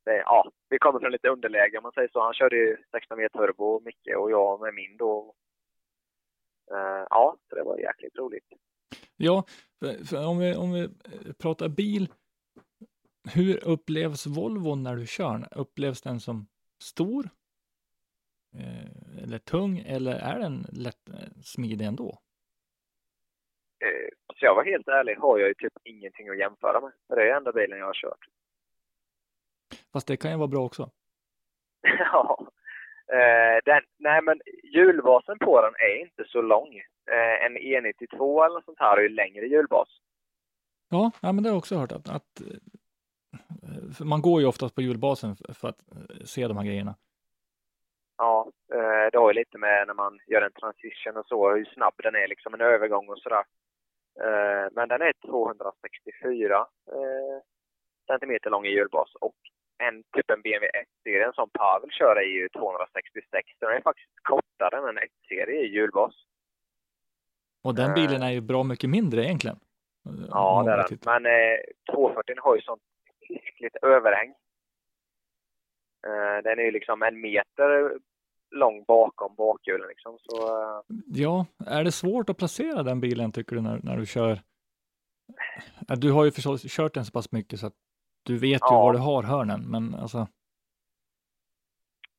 Det, ja, vi kommer från lite underläge om man säger så. Han körde ju 16 V turbo, Micke och jag med min då. Ja, så det var jäkligt roligt. Ja, om, vi, om vi pratar bil. Hur upplevs Volvo när du kör? den? Upplevs den som stor? Eh, eller tung? Eller är den lätt eh, smidig ändå? Eh, så jag var helt ärlig, har jag ju typ ingenting att jämföra med. Det är enda bilen jag har kört. Fast det kan ju vara bra också. Ja. Eh, den, nej men hjulbasen på den är inte så lång. Eh, en E92 eller något sånt här har ju längre hjulbas. Ja, ja men det har jag också hört att, att man går ju oftast på hjulbasen f- för att eh, se de här grejerna. Ja, eh, det har ju lite med när man gör en transition och så, hur snabb den är, liksom en övergång och sådär. Eh, men den är 264 eh, centimeter lång i hjulbas och en typ en BMW 1-serie, en som Pavel kör, är ju 266. Den är faktiskt kortare än en 1-serie i hjulbas. Och den bilen är ju bra mycket mindre egentligen. Ja, det är den. Men eh, 240 har ju sånt hiskligt överhäng. Eh, den är ju liksom en meter lång bakom bakhjulen liksom. Så eh, Ja, är det svårt att placera den bilen tycker du när, när du kör? Du har ju förstås kört den så pass mycket så att du vet ju Ja. var du har hörnen, men alltså,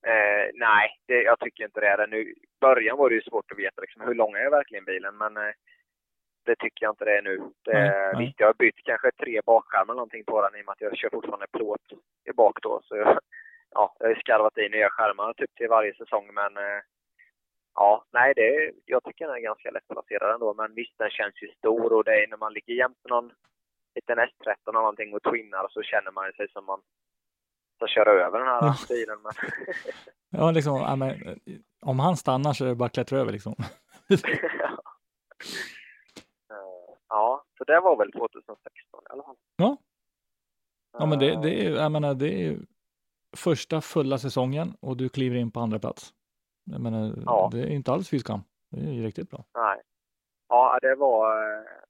eh, nej, det, jag tycker inte det är det. Nu, I början var det ju svårt att veta liksom, hur lång är verkligen bilen, men eh, det tycker jag inte det är nu. Det, Nej. Visst, jag har bytt kanske tre bakskärmar eller någonting på den i och med att jag kör fortfarande plåt i bak då. Så jag, ja, jag har ju skarvat i nya skärmar typ till varje säsong, men eh, Ja, nej, det, jag tycker den är ganska lättplacerad ändå. Men visst, den känns ju stor och det är när man ligger jämte någon liten S13 eller någonting och twinnar så känner man sig som man ska köra över den här Ja. bilen. Men, ja, liksom, ja, men, eh, om han stannar så är det bara att klättra över liksom. ja. Ja, så det var väl 2016 i alla fall. Ja. Ja, men det, det är, jag menar, det är ju första fulla säsongen och du kliver in på andra plats. Jag menar, Ja. det är inte alls fy skam. Det är ju riktigt bra. Nej. Ja, det var,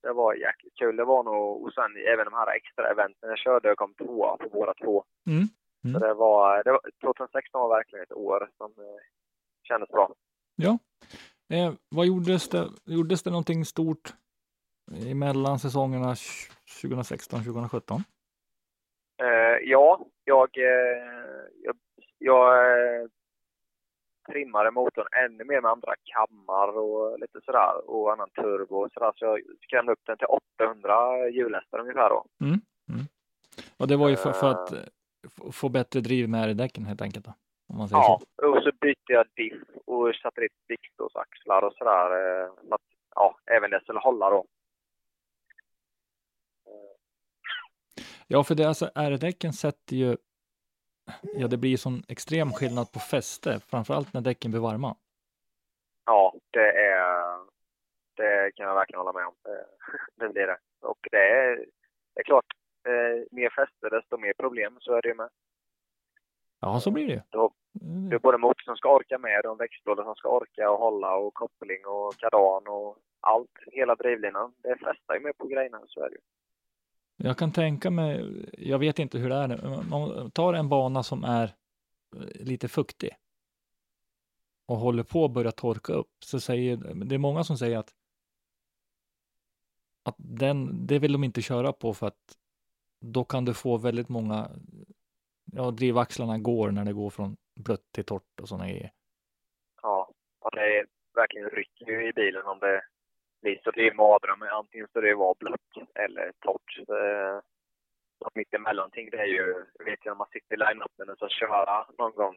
det var jäkligt kul. Det var nog, och sen även de här extra eventen jag körde, jag kom tvåa på båda två. Mm. Så Mm. det var, det var, 2016 var verkligen ett år som eh, kändes bra. Ja. Eh, vad gjordes det? Gjordes det någonting stort emellan säsongerna 2016-2017? Eh, ja, jag, eh, jag, jag eh, trimmade motorn ännu mer med andra kammar och lite sådär och annan turbo och sådär. Så jag skrämde upp den till 800 hjulhästar ungefär då. Och det var ju för, för att Eh. få- bättre driv med i däcken helt enkelt. Då, om man säger Ja, så. och så bytte jag diff och satte dit stickståsaxlar och sådär. eh, Så att, ja, även det skulle hålla då. Ja, för det är alltså R-däcken sätter ju, ja det blir sån extrem skillnad på fäste, framförallt när däcken blir varma. Ja, det är... Det kan jag verkligen hålla med om. Det, det blir det. Och det är, det är klart, eh, mer fäste desto mer problem, så är det ju med. Ja, så blir det ju. Då, det är både motor som ska orka med och växellådor som ska orka och hålla och koppling och kardan och allt. Hela drivlinan. Det fästar ju med på grejerna, så är det ju. Jag kan tänka mig, jag vet inte hur det är, om man tar en bana som är eh, lite fuktig och håller på att börja torka upp, så säger, det är många som säger att att den, det vill de inte köra på för att då kan du få väldigt många, ja drivaxlarna går när det går från blött till torrt och sådana grejer. Ja, och det är verkligen rycker ju i bilen om det blir så. Det är mardröm, antingen så det var blött eller torrt. Eh, Något mittemellanting, det är ju, vet jag när man sitter i line-upen och så köra någon gång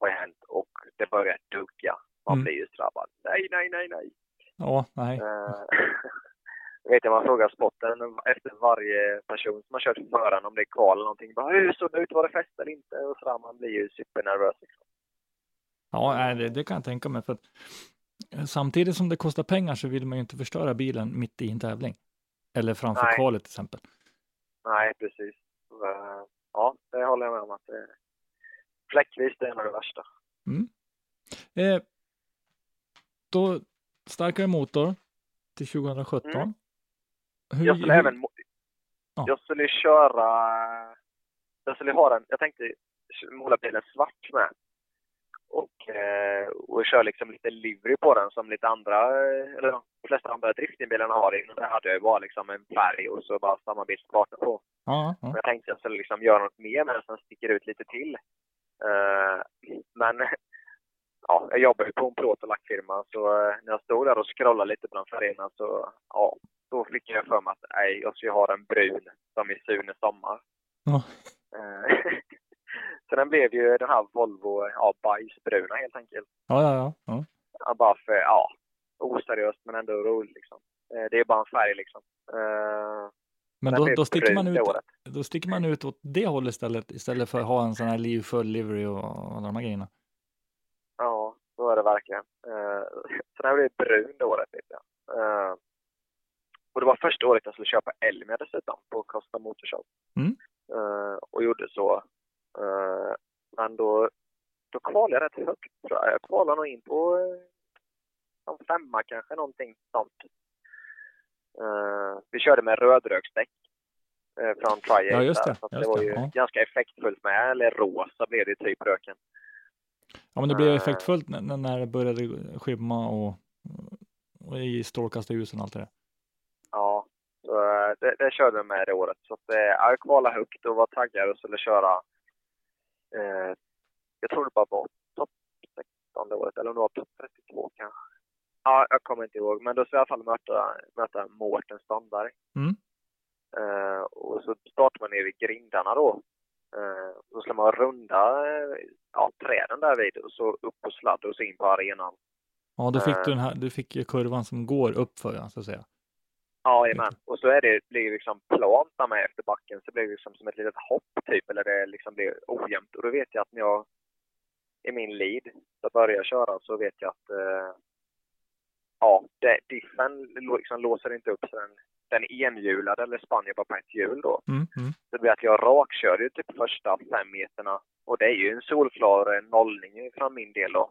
har hänt och det börjar dugga. Man Mm. blir ju drabbad. Nej, nej, nej, nej. Ja, nej. Eh, vet jag, man frågar spotten efter varje person som har kört föraren om det är kval eller någonting. Bara, Hur såg det ut? Var det fest eller inte? Och sådär, man blir ju supernervös. Liksom. Ja, det, det kan jag tänka mig. För att eh, samtidigt som det kostar pengar så vill man ju inte förstöra bilen mitt i en tävling. Eller framför Nej. kvalet till exempel. Nej, precis. Ja, det håller jag med om att det fläckvis det är nog det värsta. Eh, då starkare motor till 2017. Mm. Hur, Jag skulle hur- även... Ja. Jag skulle köra... Jag skulle ha den... Jag tänkte måla bilen svart med. Och, eh, och köra liksom lite livery på den som lite andra, eh, eller de flesta andra driftingbilarna har. Innan det hade jag ju bara liksom en färg och så bara samma bilskarta på. Men ja. jag tänkte jag skulle liksom göra något mer med den som sticker ut lite till. Eh, men ja, jag jobbar ju på en plåt och lackfirma så eh, när jag stod där och scrollade lite bland färgerna så ja, då fick jag för mig att nej, jag ska ha en brun som i Sune sommar. Ja. Så den blev ju den här Volvo ja, bajsbruna helt enkelt. ja, ja, ja, ja. Ja, bara för, ja, oseriöst men ändå roligt liksom. Eh, det är bara en färg liksom. Eh, Men då, då, sticker man ut, året. då sticker man ut åt det hållet istället, istället för att ha en sån här liv full livery och alla de här grejerna. Ja, så är det verkligen. Eh, så den blev brun det året. Eh, och det var första året jag skulle köpa Elmia dessutom på Costa Motorshop. Mm. Och gjorde så. Eh, men då, då kvalade jag rätt högt tror jag. Jag kvalade nog in på eh, en femma kanske, någonting sånt. Eh, vi körde med rödröksdäck från Triace. Ja, just det. så att det Just var ju ja. ganska effektfullt med. Eller rosa blev det typ röken. Ja, men det blev effektfullt när, när det började skymma och, och i strålkastarljusen och allt det där. Ja, så, det, det körde vi med det året. Så att, jag kvalade högt och var taggad och skulle köra. Eh, jag tror det bara var topp 16 det året, eller om det var topp 32 kanske. Ja, jag kommer inte ihåg, men då skulle jag i alla fall möta, möta Mårten Strandberg. Mm. Eh, och så startar man ner vid grindarna då. Eh, så ska man runda eh, ja, träden där vid och så upp på sladd och så in på arenan. Ja, då fick Eh. du den här, du fick kurvan som går upp för ja, så att säga. Jajamän. Och så är det, blir det liksom plant med efter backen. Så blir det liksom som ett litet hopp typ. Eller det liksom blir ojämnt. Och då vet jag att när jag i min lead så börjar jag köra så vet jag att eh, ja, det, diffen liksom låser inte upp så den, den är enhjulad eller spann jag bara på ett hjul då. Mm, mm. Det blir att jag rakkör ju typ första fem meterna. Och det är ju en solklar eh, nollning från min del då.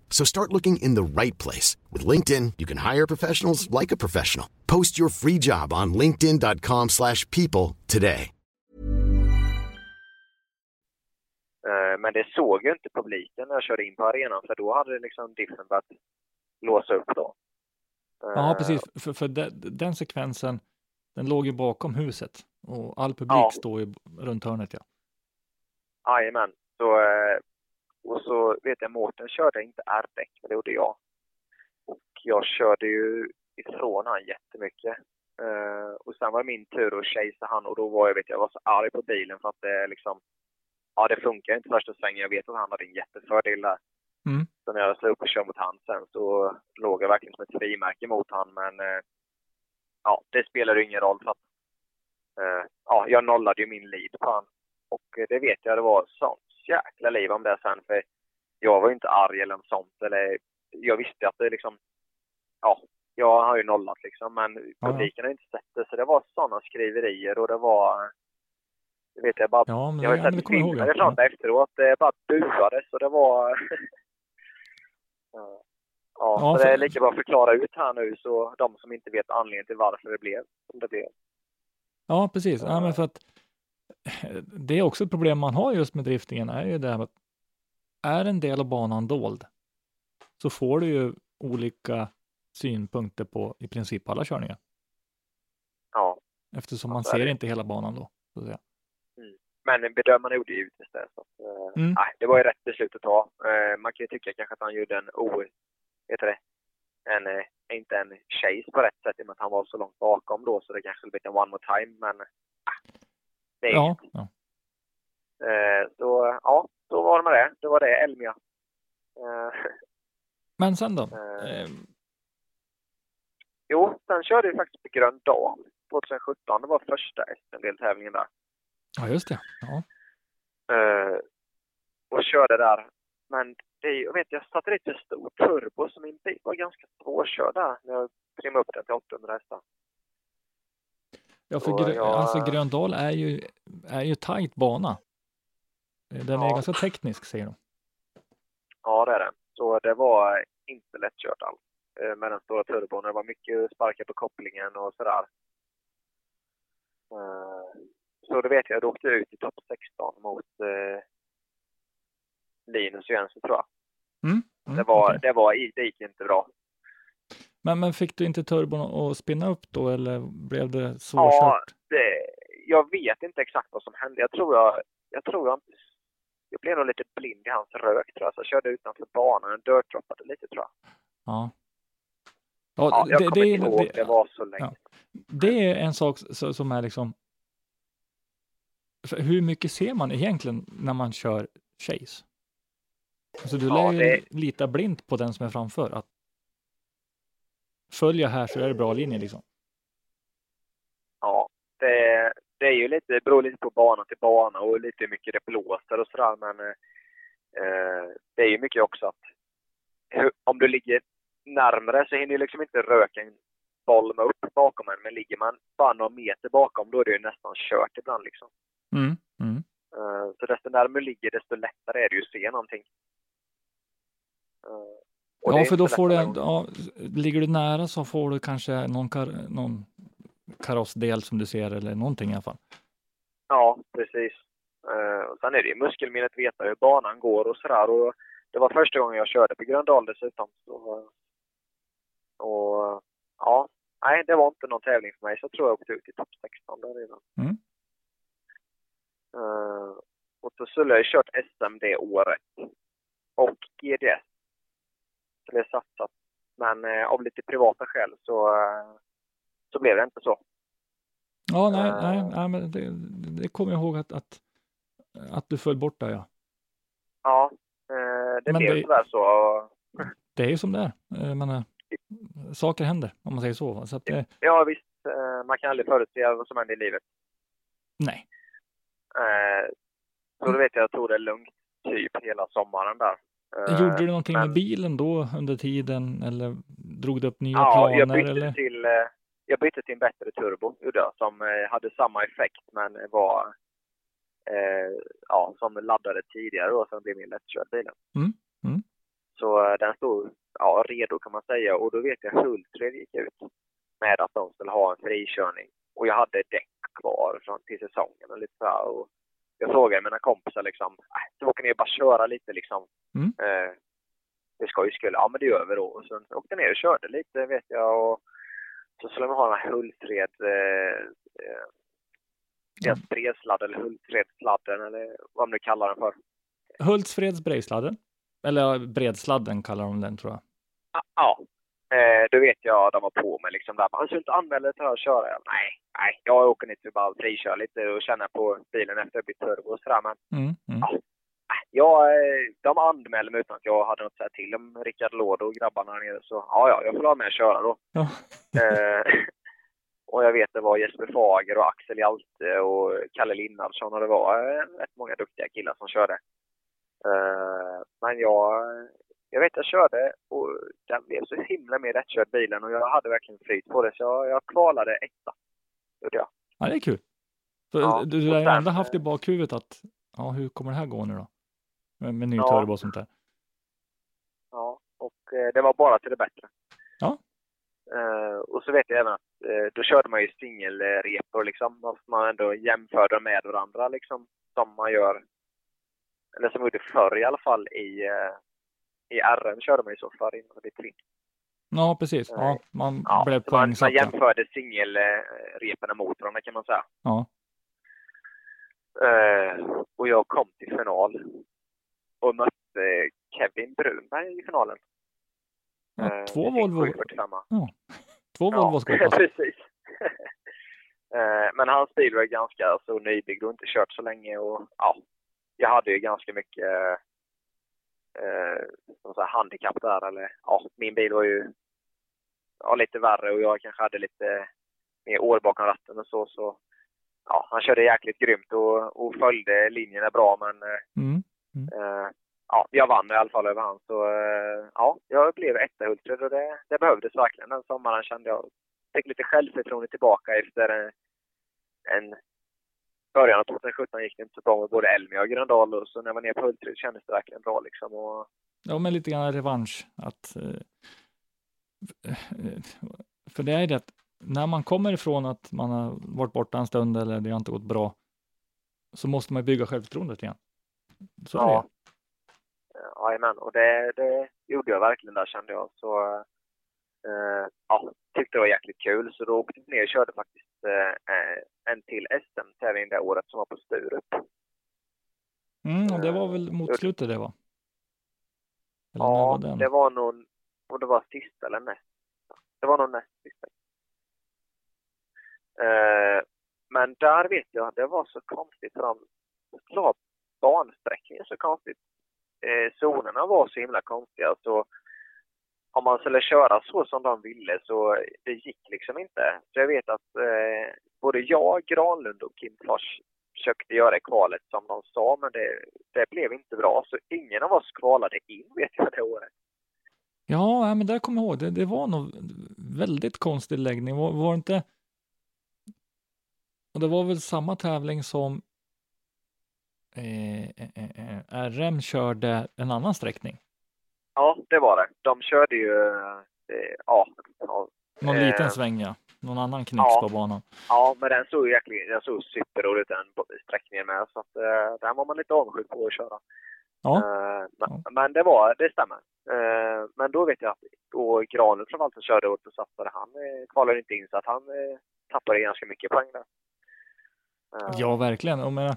So start looking in the right place. With LinkedIn, you can hire professionals like a professional. Post your free job on linkedin.com slash people today. Eh, men det såg ju inte publiken när jag körde in på arenan för då hade det liksom diffen börjat låsa upp då. Ja, Eh, precis. För, för de, den sekvensen, den låg ju bakom huset och all publik Ja. står ju runt hörnet. Ja. Jajamän. Så, eh, och så vet jag Mårten körde inte R-däck, men det gjorde jag. Och jag körde ju ifrån han jättemycket. Eh, och sen var det min tur att chasea han och då var jag, vet jag, var så arg på bilen för att det liksom, ja det funkar inte första svängen. Jag vet att han hade en jättefördel där. Mm. Så när jag slog upp och kör mot han sen så låg jag verkligen som ett frimärke mot han. Men eh, ja, det spelar ju ingen roll för att eh, ja, jag nollade ju min lead på han. Och det vet jag, det var sånt jäkla liv om det sen. För jag var ju inte arg eller något sånt. Eller, jag visste att det liksom, ja, jag har ju nollat liksom. Men ja. publiken har inte sett det. Så det var sådana skriverier och det var, det vet jag bara Ja, men jag har ju det sett filmer Ja. sånt efteråt. Det bara buades och det var... ja, Ja, ja, så det är lika bra att förklara ut här nu så de som inte vet anledningen till varför det blev som det blev. Ja, precis. Ja, men för att det är också ett problem man har just med driftingen är ju det här att är en del av banan dold så får du ju olika synpunkter på i princip alla körningar Ja, eftersom man ser inte hela banan då. Så att säga. men bedömarna gjorde givetvis det. Så att, eh, Mm. nej, det var ju rätt beslut att ta. Eh, man kan ju tycka kanske att han gjorde en o... Heter det? En, eh, inte en chase på rätt sätt i och med att han var så långt bakom då så det kanske blivit en one more time men... är Ja, ja. Eh, så ja, då var det med det. Då var det Elmia. Eh, Men sen då? Eh. Eh, jo, sen körde vi faktiskt på Gröndal 2017. Det var första SM-deltävlingen där. Ja, just det. Ja. Eh, och körde där. Men det, jag vet, jag satte lite stor turbo så min bil var ganska svårkörd där när jag trimmade upp den till 800 hästar. Ja, för Grö- jag- alltså Gröndal är ju, är ju tajt bana. Eh, Den är Ja. ganska teknisk, säger de. Ja, det är det. Så det var inte lättkört alls eh, med den stora turbon. Det var mycket sparkar på kopplingen och sådär. Eh, Så det vet jag, då åkte jag ut i topp 16 mot Linus Jensen tror jag. Mm. Mm, Det, var, det, var, det gick inte bra. Men, men fick du inte turbon att spinna upp då eller blev det Ja, svårkört? det, jag vet inte exakt vad som hände. Jag tror jag, jag tror jag. Jag blev nog lite blind i hans rök tror jag. Så jag körde utanför banan och dirtdroppade lite tror jag. Ja. Ja, jag det, kommer det, inte ihåg, det, det var så länge. ja. det är en sak som är liksom hur mycket ser man egentligen när man kör chase? Alltså du Ja, lär ju det- lita blint på den som är framför. Att följa här så är det bra linje liksom. Ja, det, det är ju lite, det beror lite på bana till bana och lite hur mycket det blåser och sådär. Men eh, det är ju mycket också att hur, om du ligger närmare så hinner ju liksom inte röken bolma upp bakom en. Men ligger man bara några meter bakom då är det ju nästan kört ibland liksom. Mm. Mm. Eh, så desto närmare du ligger desto lättare är det ju att se någonting. Eh, och Ja, för då får du, ja, ligger du nära så får du kanske någon, kar, någon karossdel som du ser eller någonting i alla fall. Ja, precis. Eh, och sen är det ju muskelminnet veta hur banan går och sådär. Och det var första gången jag körde på Gröndal dessutom. Så, och ja, nej, det var inte någon tävling för mig. Så jag tror jag åkte ut i topp 16 där redan. Mm. Eh, och så skulle jag ju kört SM det året. Och GDS. Jag satsat. Men eh, av lite privata skäl så, eh, så blev det inte så. Ja, nej, Eh. nej, nej men det, det kommer jag ihåg att, att, att du föll bort där ja. Ja, eh, det Men blev det- tyvärr så. Det är ju som det är. Menar, saker händer om man säger så. så att det, Ja visst, man kan aldrig förutse vad som händer i livet. nej, Så då vet jag, jag tog det lugnt typ hela sommaren där. Eh, Gjorde du någonting men- med bilen då under tiden eller drog du upp nya Ja, planer? jag bytte, eller? till, eh, jag bytte till en bättre turbo, som eh, hade samma effekt men var eh, ja, som laddade tidigare så den blev mer lättkörd bilen. Mm, mm. Så den stod ja, redo kan man säga och då vet jag Hultsfred gick ut med att de skulle ha en frikörning. Och jag hade däck kvar från till säsongen och lite så här, och jag frågade mina kompisar liksom, äh, åker ner och bara köra lite liksom. Mm. Eh, det ska ju skulle, ja men det gör vi då. Och sen åkte ner och körde lite vet jag och så skulle man ha den här Hultsfred, eh, eh, deras bredsladden eller Hultsfredssladden eller vad man nu kallar den för. Hultsfreds bredsladden. Eller bredsladden kallar de den tror jag. Ja, Ja, eh, då vet jag de var på mig liksom där. Han skulle inte anmäla dig till att köra. Jag, nej, nej, jag åker ner till bara frikör lite och känna på bilen efter att det blivit turbo och sådär. Men Mm, mm. Ja. jag, eh, de anmälde mig utan att jag hade något att säga till om Rickard Låd och grabbarna där nere. Så ja, ja, jag får vara med och köra då. Ja. Eh, och jag vet det var Jesper Fager och Axel Hjalte och Kalle Linnardsson och det var eh, rätt många duktiga killar som körde. Eh, men jag, jag vet jag körde och blev så himla med rättkörd bilen och jag hade verkligen flyt på det så jag, jag kvalade etta. Gjorde jag. ja, det är kul. Så Ja, du, har ju ändå haft i bakhuvudet att, ja, hur kommer det här gå nu då? Med, med ny Ja. turbo och sånt där. Ja, och eh, det var bara till det bättre. Ja. Eh, och så vet jag även att eh, då körde man ju singelrepor liksom. Och man ändå jämförde med varandra liksom. Som man gör, eller som man gjorde förr i alla fall i, eh, i RM körde man ju så förr innan det blev trick. Ja, precis. Ja, man Ja, blev så man, man poängsatt. ja. jämförde singelreporna mot varandra kan man säga. Ja. Eh, och jag kom till final och mötte Kevin Brunberg i finalen. Ja, Eh, två Volvo, 745. två Volvo skåpor. precis. Eh, Men hans bil var ganska så nybyggd och inte kört så länge och ja, jag hade ju ganska mycket eh, som så här handikapp där eller ja, min bil var ju ja, lite värre och jag kanske hade lite mer år bakom ratten och så så ja, han körde jäkligt grymt och, och följde linjerna bra men eh, Mm. Eh, ja, jag vann i alla fall över han. Så eh, ja, jag blev etta Hultsfred och det, det behövdes verkligen den sommaren kände jag. Fick lite självförtroende tillbaka efter en, en början av 2017 gick det inte så bra med både Elmia och Gröndal och så när jag var nere på Hultsfred kändes det verkligen bra liksom. Och, Ja, men lite grann revansch. Att, eh, eh, för det är det att när man kommer ifrån att man har varit borta en stund eller det har inte gått bra, så måste man bygga självförtroendet igen. Så ja, eh, jajamän, och det, det gjorde jag verkligen där kände jag. Så eh, ja, tyckte det var jäkligt kul så då åkte vi ner och körde faktiskt eh, eh, en till SM-tävling det året som var på Sturup. Mm, och det var väl mot slutet det var? Eller Ja, var det var nog, och det var sista eller näst. Det var nog näst sista. Eh, men där vet jag, det var så konstigt för de la bansträckningen så konstigt. Eh, zonerna var så himla konstiga så om man skulle köra så som de ville så det gick liksom inte. Så jag vet att eh, både jag, Granlund och Kim Fors försökte göra kvalet som de sa men det, det blev inte bra. Så ingen av oss kvalade in vet jag det året. Ja, men där kommer jag ihåg, det, det var nog väldigt konstig läggning. Var, var det inte? Och det var väl samma tävling som eh, eh, eh, eh RM körde en annan sträckning. Ja, det var det. De körde ju, eh, ja, ja, Någon Eh, liten sväng, ja. Någon annan knix ja. på banan. ja, men den såg jäkligt, den såg superrolig ut den sträckningen med. Så att eh, den var man lite avundsjuk på att köra. Ja, Eh, men, men det var, det stämmer. Eh, men då vet jag att, och Granlund framförallt som körde åt och satsade, han eh, kvalade inte in så att han eh, tappade ganska mycket poäng där. Eh, ja verkligen. Och, menar,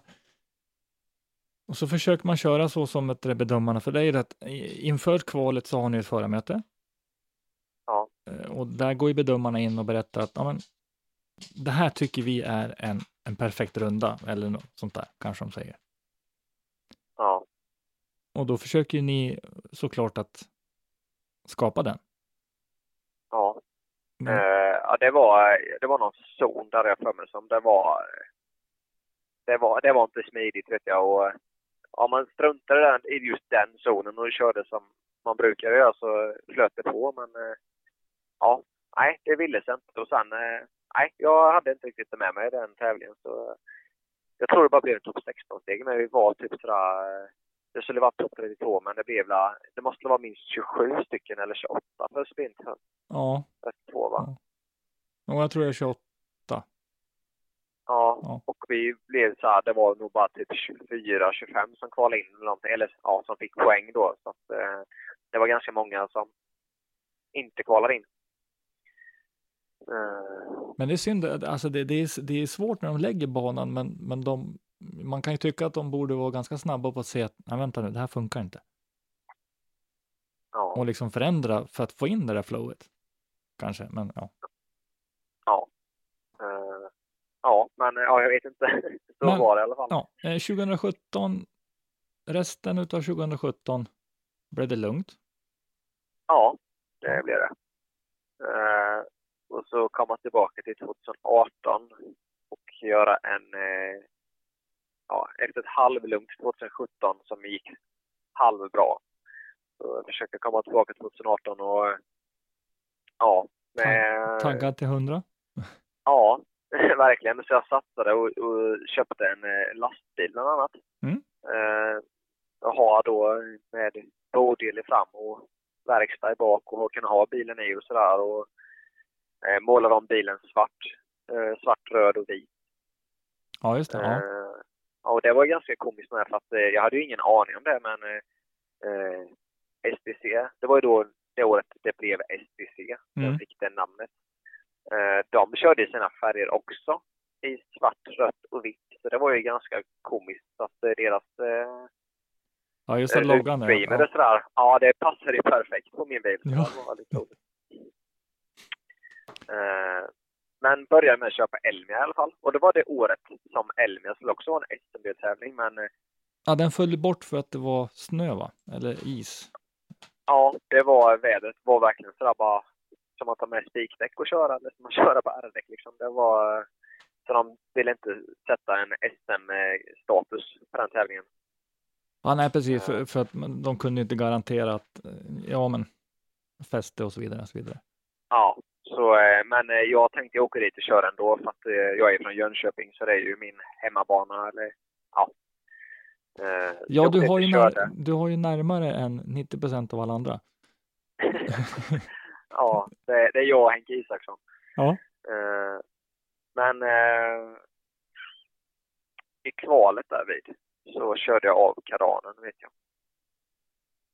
och så försöker man köra så som ett bedömarna, för ju att inför kvalet så har ni ett förarmöte. Ja. Eh, Och där går ju bedömarna in och berättar att ja, men, det här tycker vi är en, en perfekt runda, eller något sånt där, kanske de säger. ja. Och då försöker ni såklart att skapa den. Ja. Men, Eh, ja, det var, det var någon zon där jag för mig som det var, det var, det var inte smidigt vet jag och om man struntade där i just den zonen och körde som man brukar göra så flöt det på men eh, ja, nej det ville sig inte och sen, eh, nej jag hade inte riktigt det med mig den tävlingen så eh, jag tror det bara blev en topp 16 steg men vi var typ sådär, det skulle vara topp 32 men det blev la, det måste vara minst 27 stycken eller 28 för sprint ja, två va? Ja. och jag tror jag är 28. Ja, Ja. Och vi blev så här, det var nog bara typ 24-25 som kvalade in eller någonting, eller ja, som fick poäng då. Så att, eh, det var ganska många som inte kvalade in. Eh, Men det är synd, att- alltså det, det, är, det är svårt när de lägger banan, men, men de, man kan ju tycka att de borde vara ganska snabba på att se att, nej vänta nu, det här funkar inte. ja, Och liksom förändra för att få in det där flowet. Kanske, men ja. Eh, ja, men ja, jag vet inte. Så Men- var det i alla fall. ja. eh, 2017, resten utav 2017 blev det lugnt. Ja, det blev det. Eh, och så komma tillbaka till 2018 och göra en, eh, ja, efter ett halvlugnt 2017 som gick halvbra. Så jag försökte komma tillbaka 2018 och, eh, ja, med, Taggad till 100. ja, verkligen. Så jag satsade och, och köpte en eh, lastbil bland annat. Mm. Eh, och ha då med bådel i fram och verkstad i bak och kunna ha bilen i och sådär. Och eh, målar om bilen svart. Eh, svart, röd och vit. Ja, just det. Ja. Eh, ja, och det var ganska komiskt med för att eh, jag hade ju ingen aning om det men eh, eh, STC, det var ju då det året det blev STC. Mm. Den fick det namnet. Eh, de körde i sina färger också i svart, rött och vitt. Så det var ju ganska komiskt att eh, deras eh, ja, just det. Loggan Ja. och sådär. Ja, det passade ju perfekt på min bil. Ja. Det var lite roligt. Men började med att köpa Elmia i alla fall. Och det var det året som Elmia skulle också vara en SMB-tävling. Men ja, den föll bort för att det var snö, va? Eller is. ja, det var vädret var verkligen sådär bara som att ta med spikdäck och köra eller som att köra på R-däck liksom. Det var eh, så de ville inte sätta en SM-status på den tävlingen. Ja, nej, precis. För, för att de kunde inte garantera att, eh, ja, men fäste och så vidare. Och så vidare. Ja, så, eh, men eh, jag tänkte åka dit och köra ändå för att eh, jag är från Jönköping så det är ju min hemmabana. Eller, ja. Eh, Ja, du har, ju när, du har ju närmare än 90 procent av alla andra. ja, det, det är jag och Henke Isaksson. Ja. Eh, men eh, i kvalet där vid så körde jag av karanen, vet jag.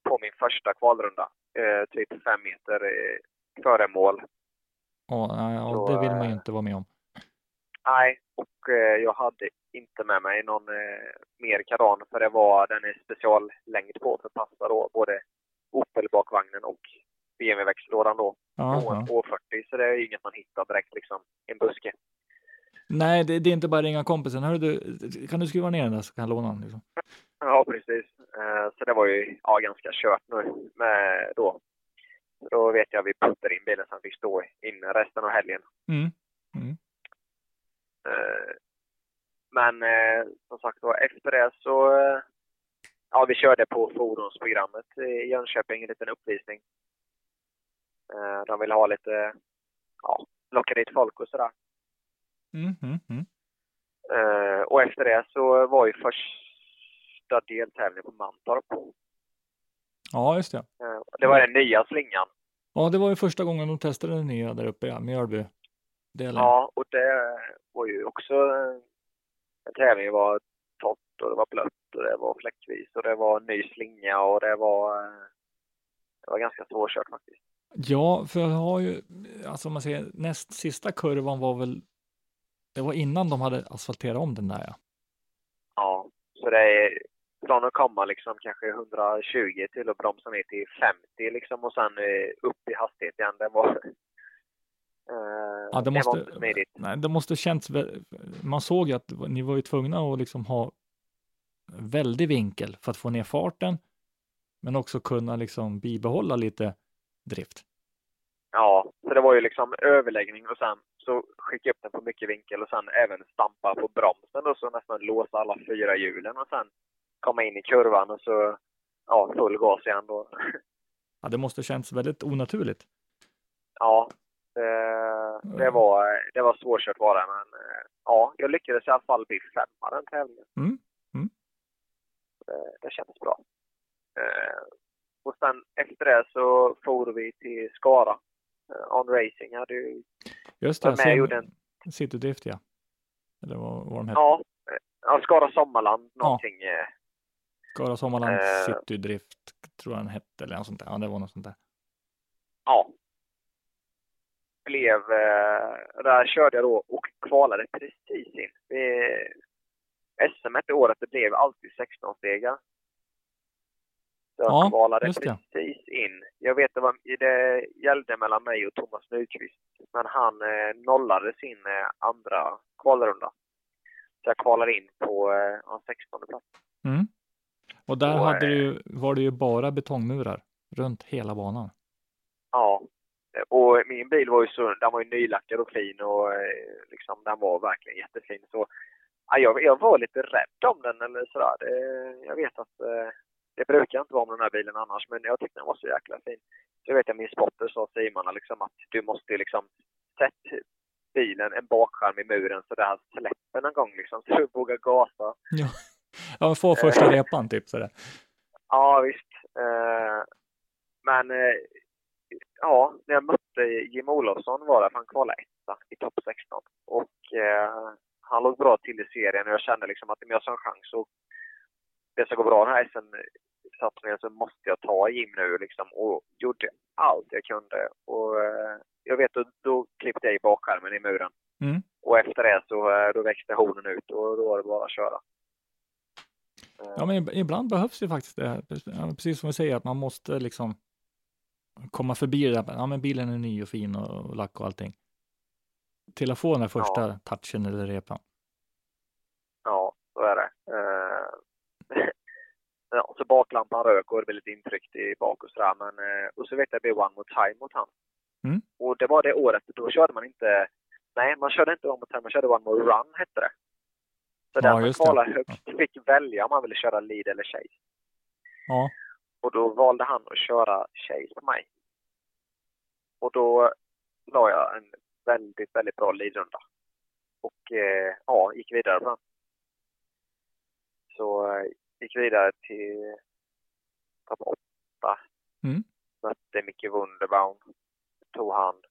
På min första kvalrunda. Eh, typ fem meter före mål. Ja, nej, ja, Så, det vill man ju eh, inte vara med om. Nej, och eh, jag hade inte med mig någon eh, mer karan för det var den är speciallängd på för passa då både Opel-bakvagnen och BMW-växellådan då. Ja, på en ja. 240 så det är inget man hittar direkt liksom i en buske. Nej, det, det är inte bara ringa kompisen. Hörru du, kan du skruva ner den där så kan jag låna den? Liksom. Ja, precis. Eh, så det var ju ja, ganska kört nu med då. Då vet jag vi puttade in bilen så han fick stå inne resten av helgen. Mm. Mm. Eh, Men eh, som sagt var, efter det så... Ja, vi körde på fordonsprogrammet i Jönköping, en liten uppvisning. Eh, De ville ha lite, ja, locka dit folk och sådär. Mm, mm, mm. Eh, Och efter det så var ju första deltävlingen på Mantorp. Ja, just det. Eh, Det var den nya slingan. Ja, det var ju första gången de testade den nya där uppe, ja, Mjölby. Delen. Ja, och det var ju också en tävling. Det var torrt och det var blött och det var fläckvis och det var ny slinga och det var, det var ganska svårkört faktiskt. Ja, för jag har ju, alltså om man säger näst sista kurvan var väl, det var innan de hade asfalterat om den där ja. Ja, så det är från att komma liksom kanske 120 till att bromsa ner till 50 liksom och sen eh, upp i hastighet igen. Det var, eh, Ja, det var inte måste, smidigt. nej, det måste känts, man såg ju att det ni var ju tvungna att liksom ha väldig vinkel för att få ner farten, men också kunna liksom bibehålla lite drift. Ja, så det var ju liksom överläggning och sen så skicka upp den på mycket vinkel och sen även stampa på bromsen och så nästan låsa alla fyra hjulen och sen komma in i kurvan och så ja, full gas igen då. Ja, det måste känts väldigt onaturligt. Ja, det, det, var, det var svårkört var det, men eh, ja, jag lyckades i alla fall bli femma den tävlingen. Mm, mm. Det, det kändes bra. Och sen efter det så for vi till Skara. Eh, On Racing hade ju Just det, med gjorde en- Citydrift ja. Eller vad, vad de hette? Ja, ja Skara Sommarland någonting. eh, Skara Sommarland Eh. Citydrift tror jag den hette eller något sånt där. Ja, det var något sånt där. Ja. Blev, där körde jag då och kvalade precis in. Det, SM det året det blev alltid 16-stegar. Jag Ja, kvalade precis in. Jag vet det, var, det gällde mellan mig och Thomas Nyqvist. Men han eh, nollade sin eh, andra kvalrunda. Så jag kvalade in på eh, ja, 16 plats. Mm. Och där Och, hade du, eh, var det ju bara betongmurar runt hela banan. Ja. Och min bil var ju så, den var ju nylackad och fin och eh, liksom den var verkligen jättefin. Så ja, jag, jag var lite rädd om den eller sådär. Jag vet att eh, det brukar inte vara med den här bilen annars, men jag tyckte den var så jäkla fin. Så jag vet att min spotter sa Simon liksom att du måste liksom sätta bilen, en bakskärm i muren så det här släpper någon gång liksom, så du vågar gasa. Ja, ja få första repan typ sådär. Ja, visst. Eh, men eh, ja, när jag mötte Jim Olofsson var det, för han kvalade etta i topp 16. Och eh, han låg bra till i serien och jag kände liksom att om jag har en chans och det ska gå bra den här SM-satsningen så måste jag ta Jim nu liksom och gjorde allt jag kunde. Och eh, jag vet att då klippte jag i bakskärmen i muren. Mm. Och efter det så eh, då växte hornen ut och då var det bara att köra. Eh, Ja, men ib- ibland behövs det faktiskt det. Ja, Precis som vi säger, att man måste liksom komma förbi det där. Ja, men bilen är ny och fin och, och lack och allting. Till att få den där första touchen eller repan. Ja, så är det. Eh, ja, så baklampan rök och det blev lite intryckt i bak och sådär. Men, eh, och så vet jag att det blev One More Time mot han. Mm. Och det var det året, då körde man inte, nej man körde inte One More Time, man körde One More Run hette det. Så Ja, den som kvalade högst fick välja om man ville köra lead eller chase. Ja, Och då valde han att köra chase på mig. Och då la jag en väldigt, väldigt bra leadrunda. Och eh, ja, gick vidare på den. Så eh, gick vidare till topp åtta. Mm. Mötte Micke Wunderbaum. Tog hand.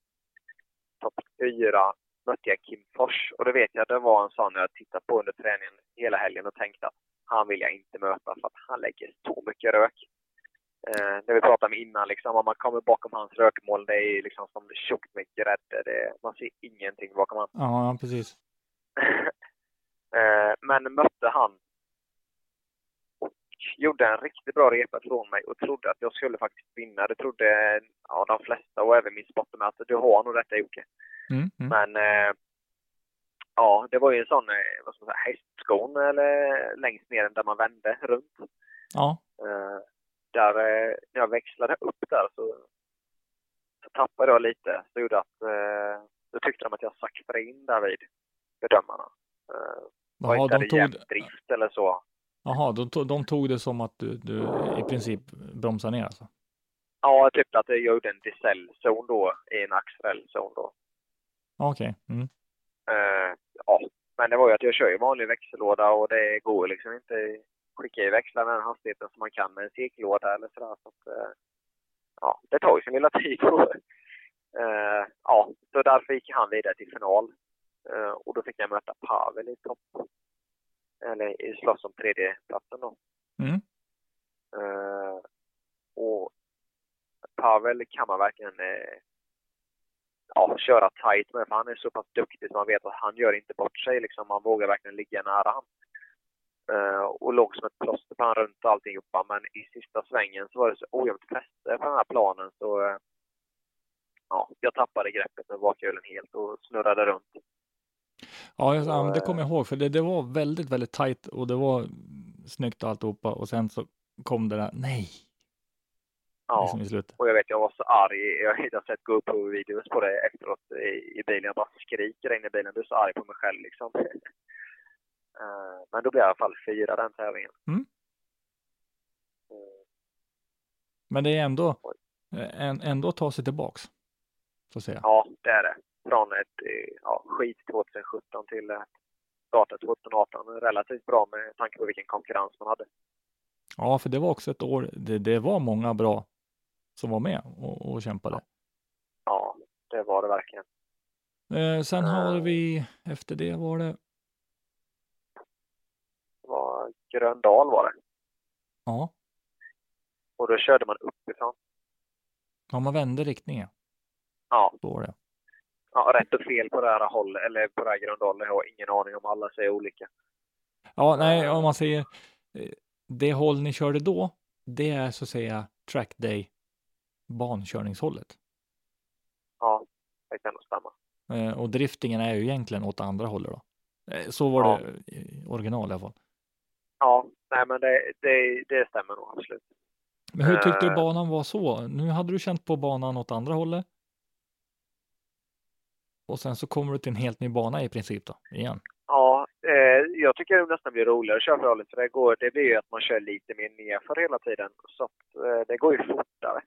Topp fyra mötte jag Kim Fors. Och det vet jag, det var en sån jag tittat på under träningen hela helgen och tänkte att han vill jag inte möta för att han lägger så mycket rök. Eh, det vi pratade om innan, liksom, om man kommer bakom hans rökmål, det är liksom som tjockt med grädde. Det, man ser ingenting bakom han. ja, precis. Eh, men mötte han gjorde en riktigt bra repa från mig och trodde att jag skulle faktiskt vinna. Det trodde ja, de flesta och även min spotter med att du har nog detta Jocke. Mm, mm. Men eh, ja, det var ju en sån, eh, vad ska man säga, hästskon eller längst ner där man vände runt. Ja, Eh, där, eh, när jag växlade upp där så, så tappade jag lite. Så gjorde att, eh, då tyckte de att jag saktade in där vid bedömarna. Eh, inte de tog, drift eller så. Jaha de, tog, de tog det som att du, du i princip bromsar ner alltså? Ja, typ att jag gjorde en decellzon då i en axelzon då. Okej. Mm. Eh, ja, men det var ju att jag kör ju vanlig växellåda och det går liksom inte skicka i växlar med den hastigheten som man kan med en cirkellåda eller sådär. Så att, eh, ja, det tar ju sin lilla tid. eh, ja, så därför gick han vidare till final. Eh, och då fick jag möta Pavel i topp. Eller slåss om tredjeplatsen då. Mm. Eh, och Pavel kan man verkligen eh, ja, köra tight med, för han är så pass duktig så man vet att han gör inte bort sig. Liksom. Man vågar verkligen ligga nära han. Eh, och låg som ett plåster på han runt alltihopa. Men i sista svängen så var det så ojämnt fäste på den här planen så ja, jag tappade greppet med bakhjulen helt och snurrade runt. Ja, jag, det kommer jag ihåg, för det, det var väldigt, väldigt tajt och det var snyggt och alltihopa och sen så kom det där, nej, Ja. liksom i slutet. Och jag vet, jag var så arg. Jag har sett GoPro-videos på det efteråt i, i bilen. Jag bara skriker in i bilen. Du är så arg på mig själv liksom. Eh, Men då blev jag i alla fall fyra den tävlingen. Mm. Eh, Men det är ändå, en, ändå att ta sig tillbaks, så att säga. Ja, det är det. Från ett eh, ja, skit 2017 till ett starta 2018. Relativt bra med tanke på vilken konkurrens man hade. Ja, för det var också ett år, det, det var många bra som var med och, och kämpade. Ja, det var det verkligen. Eh, sen har Eh. vi, efter det var det Gröndal var det. Ja. Och då körde man uppifrån. Ja, man vände riktningen. Ja. Så var det. Ja, rätt och fel på det här hållet, eller på det här Gröndal. Jag har ingen aning om alla säger olika. Ja, nej, om man säger eh, det håll ni körde då, det är så att säga track day bankörningshållet. Ja, det kan nog stämma. Eh, och driftingen är ju egentligen åt andra hållet då. Eh, så var Ja. det i original i alla fall. Ja, nej men det, det, det stämmer nog absolut. Men hur tyckte du banan var så? Nu hade du känt på banan åt andra hållet. Och sen så kommer du till en helt ny bana i princip då, igen. Ja, eh, jag tycker det nästan blir roligare att köra hållet, för det, går, det blir ju att man kör lite mer nerför hela tiden. Så att, eh, det går ju fortare.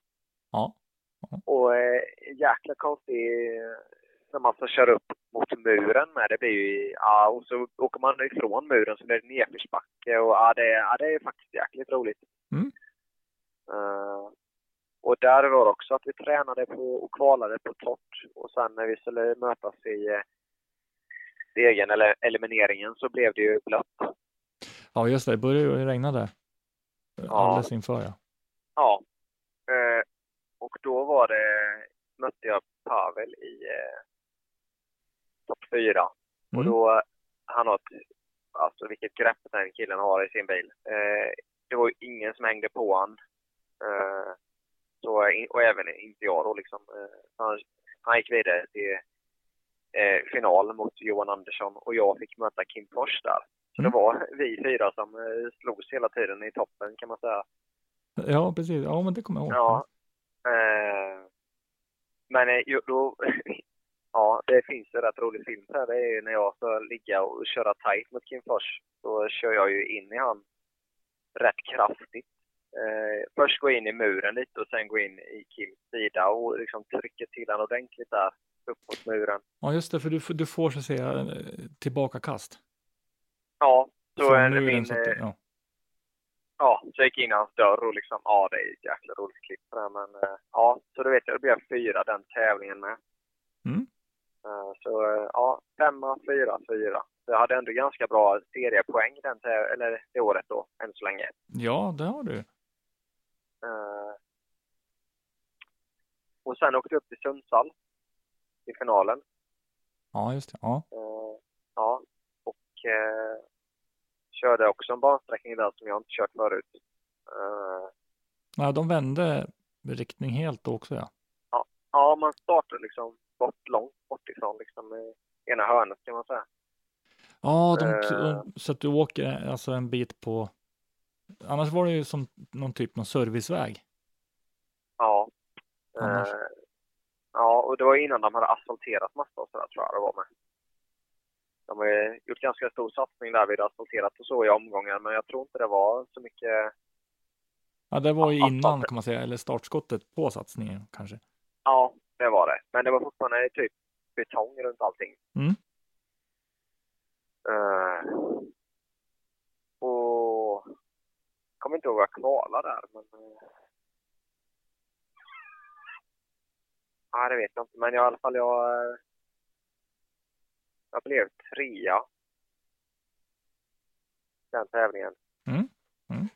Ja. Och eh, jäkla konstig eh, när man får köra upp mot muren med. Det blir ju, ja, och så åker man ifrån muren så blir det nedförsbacke och ja, det, ja, det är faktiskt jäkligt roligt. Mm. Eh, och där var det också att vi tränade på och kvalade på torrt och sen när vi skulle mötas i eh, stegen eller elimineringen så blev det ju blött. Ja, just det. Det började ju regna där. Alldeles inför ja. Ja. Eh, och då var det, mötte jag Pavel i eh, topp fyra. Och Mm. då, han har ett, alltså vilket grepp den killen har i sin bil. Eh, det var ju ingen som hängde på han. Eh, så, och även inte jag då liksom. Eh, han, han gick vidare till eh, final mot Johan Andersson och jag fick möta Kim Fors där. Så Mm. det var vi fyra som eh, slogs hela tiden i toppen kan man säga. Ja, precis. Ja, men det kommer jag ihåg. Ja. Eh, men eh, ju- då, ja, det finns en rätt rolig film här. Det är när jag ska ligga och köra tight mot Kim Fors. Då kör jag ju in i han rätt kraftigt. Eh, först gå in i muren lite och sen gå in i Kims sida och liksom trycka till han ordentligt där upp mot muren. Ja, just det, för du, får- du får så att säga eh, tillbaka kast. Ja, så Från är det min, det- eh, ja. ja, så jag gick in i hans dörr och liksom, ja det är ett jäkla roligt klipp där, men eh, ja, så då vet jag, då blev jag fyra den tävlingen med. Mm. Så ja, femma, fyra, fyra. Så jag hade ändå ganska bra seriepoäng den, eller det året då, än så länge. ja, det har du. Eh, Och sen åkte jag upp till Sundsvall i finalen. Ja, just det. Ja. Eh, Ja, och eh, körde också en bansträckning där som jag inte kört förut. Ja, de vände riktning helt då också ja. Ja, man startar liksom bort, långt bort ifrån liksom i ena hörnet kan man säga. Ja, de, Eh. så att du åker alltså en bit på, annars var det ju som någon typ av serviceväg. Ja. Eh, ja, och det var innan de hade asfalterat massa och sådär tror jag det var med. De har gjort ganska stor satsning där vid asfalterat och så i omgångar, men jag tror inte det var så mycket. Ja, det var ju innan kan man säga, eller startskottet på satsningen kanske. Ja, det var det. Men det var fortfarande typ betong runt allting. Mm. Eh, och jag kommer inte ihåg vad jag kvalade där, men... Nej, det vet jag inte. Men i alla fall, jag... eh, Jag blev trea. Den tävlingen. Mm. Mm.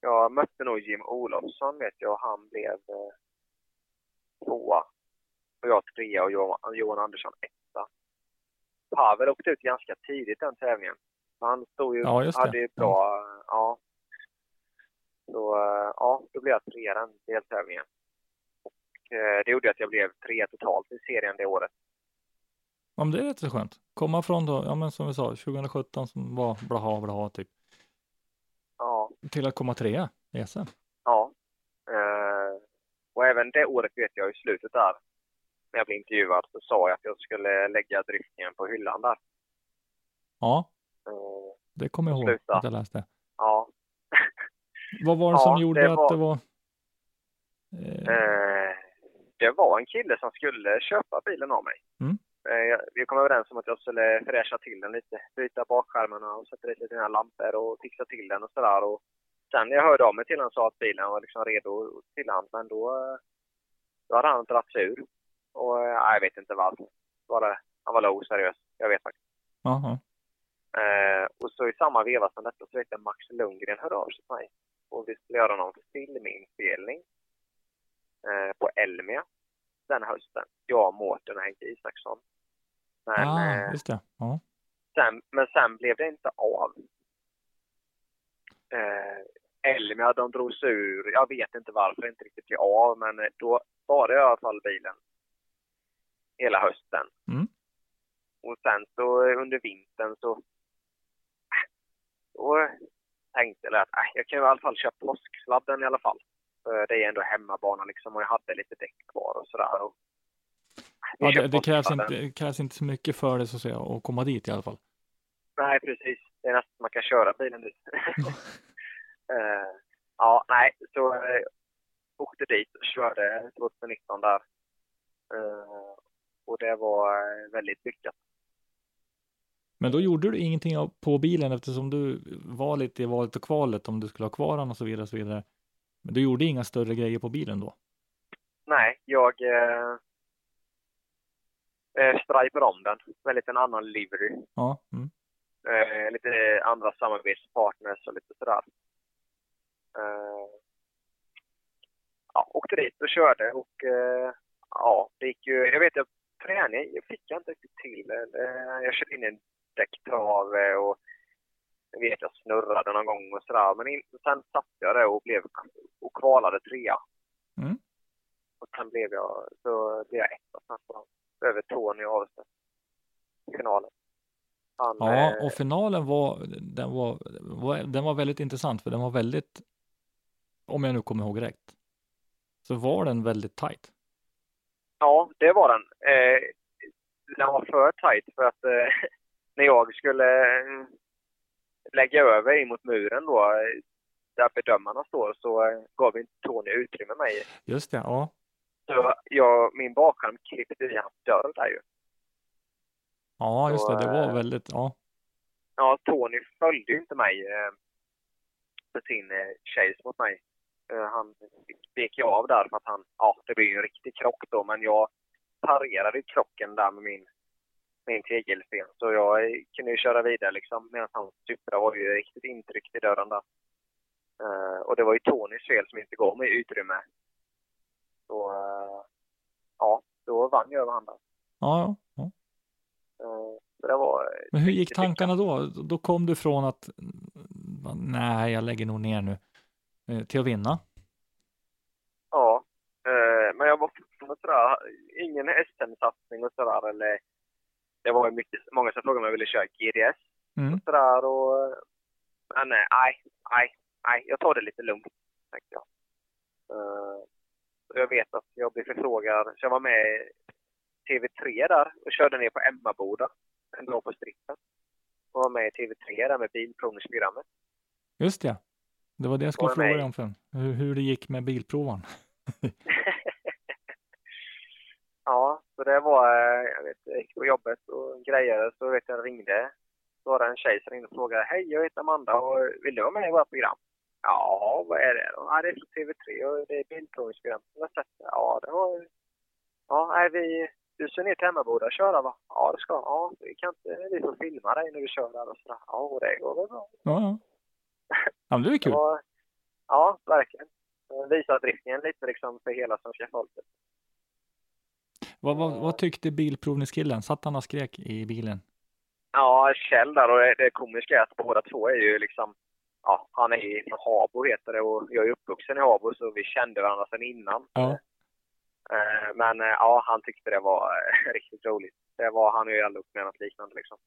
Jag mötte nog Jim Olofsson, vet jag. Han blev eh, tvåa. Och jag trea och Johan, Johan Andersson etta. Pavel åkte ut ganska tidigt den tävlingen. Han stod ju, Ja, hade ju bra, ja. Så eh, ja, då blev jag trea den deltävlingen. Och eh, det gjorde att jag blev trea totalt i serien det året. Ja, men det är rätt så skönt. Komma från då, ja men som vi sa, 2017 som var blaha blaha typ, Ja, till att komma trea i SM. ja. Eh, och även det året vet jag i slutet där, när jag blev intervjuad, så sa jag att jag skulle lägga driftningen på hyllan där. Ja, Eh, det kommer jag ihåg Sluta. att jag läste. ja, Vad var det Ja, som gjorde det att var- det var? Eh, Eh, det var en kille som skulle köpa bilen av mig. Mm. Eh, vi kom överens om att jag skulle fräscha till den lite, byta bakskärmarna och sätta dit lite nya lampor och fixa till den och sådär. Och sen när jag hörde av mig till honom sa att bilen var liksom redo till han, men då, då hade han dragit sig ur. Och eh, jag vet inte varför. Var det, han var oseriös. Jag vet faktiskt. Jaha. Eh, och så i samma veva som detta så vet jag Max Lundgren hörde av sig till mig. Och vi skulle göra någon filminspelning eh, på Elmia den hösten. Jag, Mårten och Henke Isaksson. Men, ah, eh, just det. Ja. sen, men sen blev det inte av. Eh, Elmia, de drog sig ur. Jag vet inte varför inte riktigt blev av, men eh, då var det i alla fall bilen hela hösten. Mm. Och sen så eh, under vintern så då tänkte jag att äh, jag kan i alla fall köra påsksladden i alla fall. För det är ändå hemmabana liksom och jag hade lite däck kvar och sådär. Och, äh, Ja, det, det, krävs inte, det krävs inte så mycket för det så att säga att komma dit i alla fall. Nej, precis. Det är nästan man kan köra bilen dit. Eh, ja, nej, så uh, åkte dit och körde 2019 där. Eh, och det var väldigt lyckat. Men då gjorde du ingenting på bilen eftersom du var lite i valet och kvalet om du skulle ha kvar den och så vidare. Och så vidare. Men du gjorde inga större grejer på bilen då? Nej, jag eh, eh, stripade om den med lite en annan livery. Ja. Mm. Eh, lite andra samarbetspartners och lite sådär. Eh, ja, åkte dit och körde och eh, ja, det gick ju, jag vet att träning fick jag inte riktigt till. Eh, jag körde in en däcktrave och jag vet jag snurrade någon gång och sådär. Men in, sen satte jag det och blev och kvalade trea. Mm. Och sen blev jag, så blev jag etta snabbt över Tony Avestedt i finalen. Han, Ja, eh, och finalen var den, var, var, den var väldigt intressant för den var väldigt, om jag nu kommer ihåg rätt, så var den väldigt tight. Ja, det var den. Eh, den var för tight för att eh, när jag skulle eh, lägga över in mot muren då, där bedömarna står, så eh, gav inte Tony utrymme mig. Just det, ja. Så jag, min bakskärm klippte i hans dörr där ju. Ja, just det, det var väldigt, ja. Ja, Tony följde ju inte mig eh, för sin chase mot mig. Han vek ju av där för att han, ja, det blev ju en riktig krock då, men jag parerade krocken där med min, min tegelsten. Så jag kunde ju köra vidare liksom, medan han supra var ju riktigt intryckt i dörren där. Eh, och det var ju Tonys fel som inte gav mig utrymme. Så, eh, ja, då vann jag över han där. Ja, ja. Så det var Men hur gick tankarna då? Då kom du från att nej, jag lägger nog ner nu till att vinna. Ja, men jag var fortfarande sådär, ingen SM-satsning och sådär eller det var mycket, många som frågade om jag ville köra GDS Mm. och sådär och men eh, nej, nej, nej, jag tar det lite lugnt, tänkte jag. Och jag vet att jag blev förfrågad, så jag var med i TV3 där och körde ner på Emmaboda en dag på strippen. Och var med i TV3 där med bilprovningsprogrammet. Just det. Det var det jag skulle fråga dig om sen. Hur, hur det gick med bilprovaren. Så det var, eh, jag vet, jag gick på jobbet och grejade så vet jag ringde. Så var det en tjej som ringde och frågade, hej jag heter Amanda och vill du vara med i vårt program? Ja, vad är det då? Ja, det är för TV3 och det är bilprovningsprogram. Ja, det var Ja, är vi, du ska ner till Emmaboda och köra va? Ja, det ska Ja, vi kan inte, vi får filma dig när du kör där och sådär. Ja, och det går väl bra. Ja, ja. Ja, men det är kul. ja, verkligen. Visa driftningen lite liksom för hela svenska folket. Vad, vad, vad tyckte bilprovningskillen? Satt han och skrek i bilen? Ja, Kjell där och det, komiska är att båda två är ju liksom, ja, han är ju från Habo heter det och jag är uppvuxen i Habo så vi kände varandra sedan innan. Ja. Eh, Men eh, ja, han tyckte det var eh, riktigt roligt. Det var, han har ju aldrig med något liknande liksom.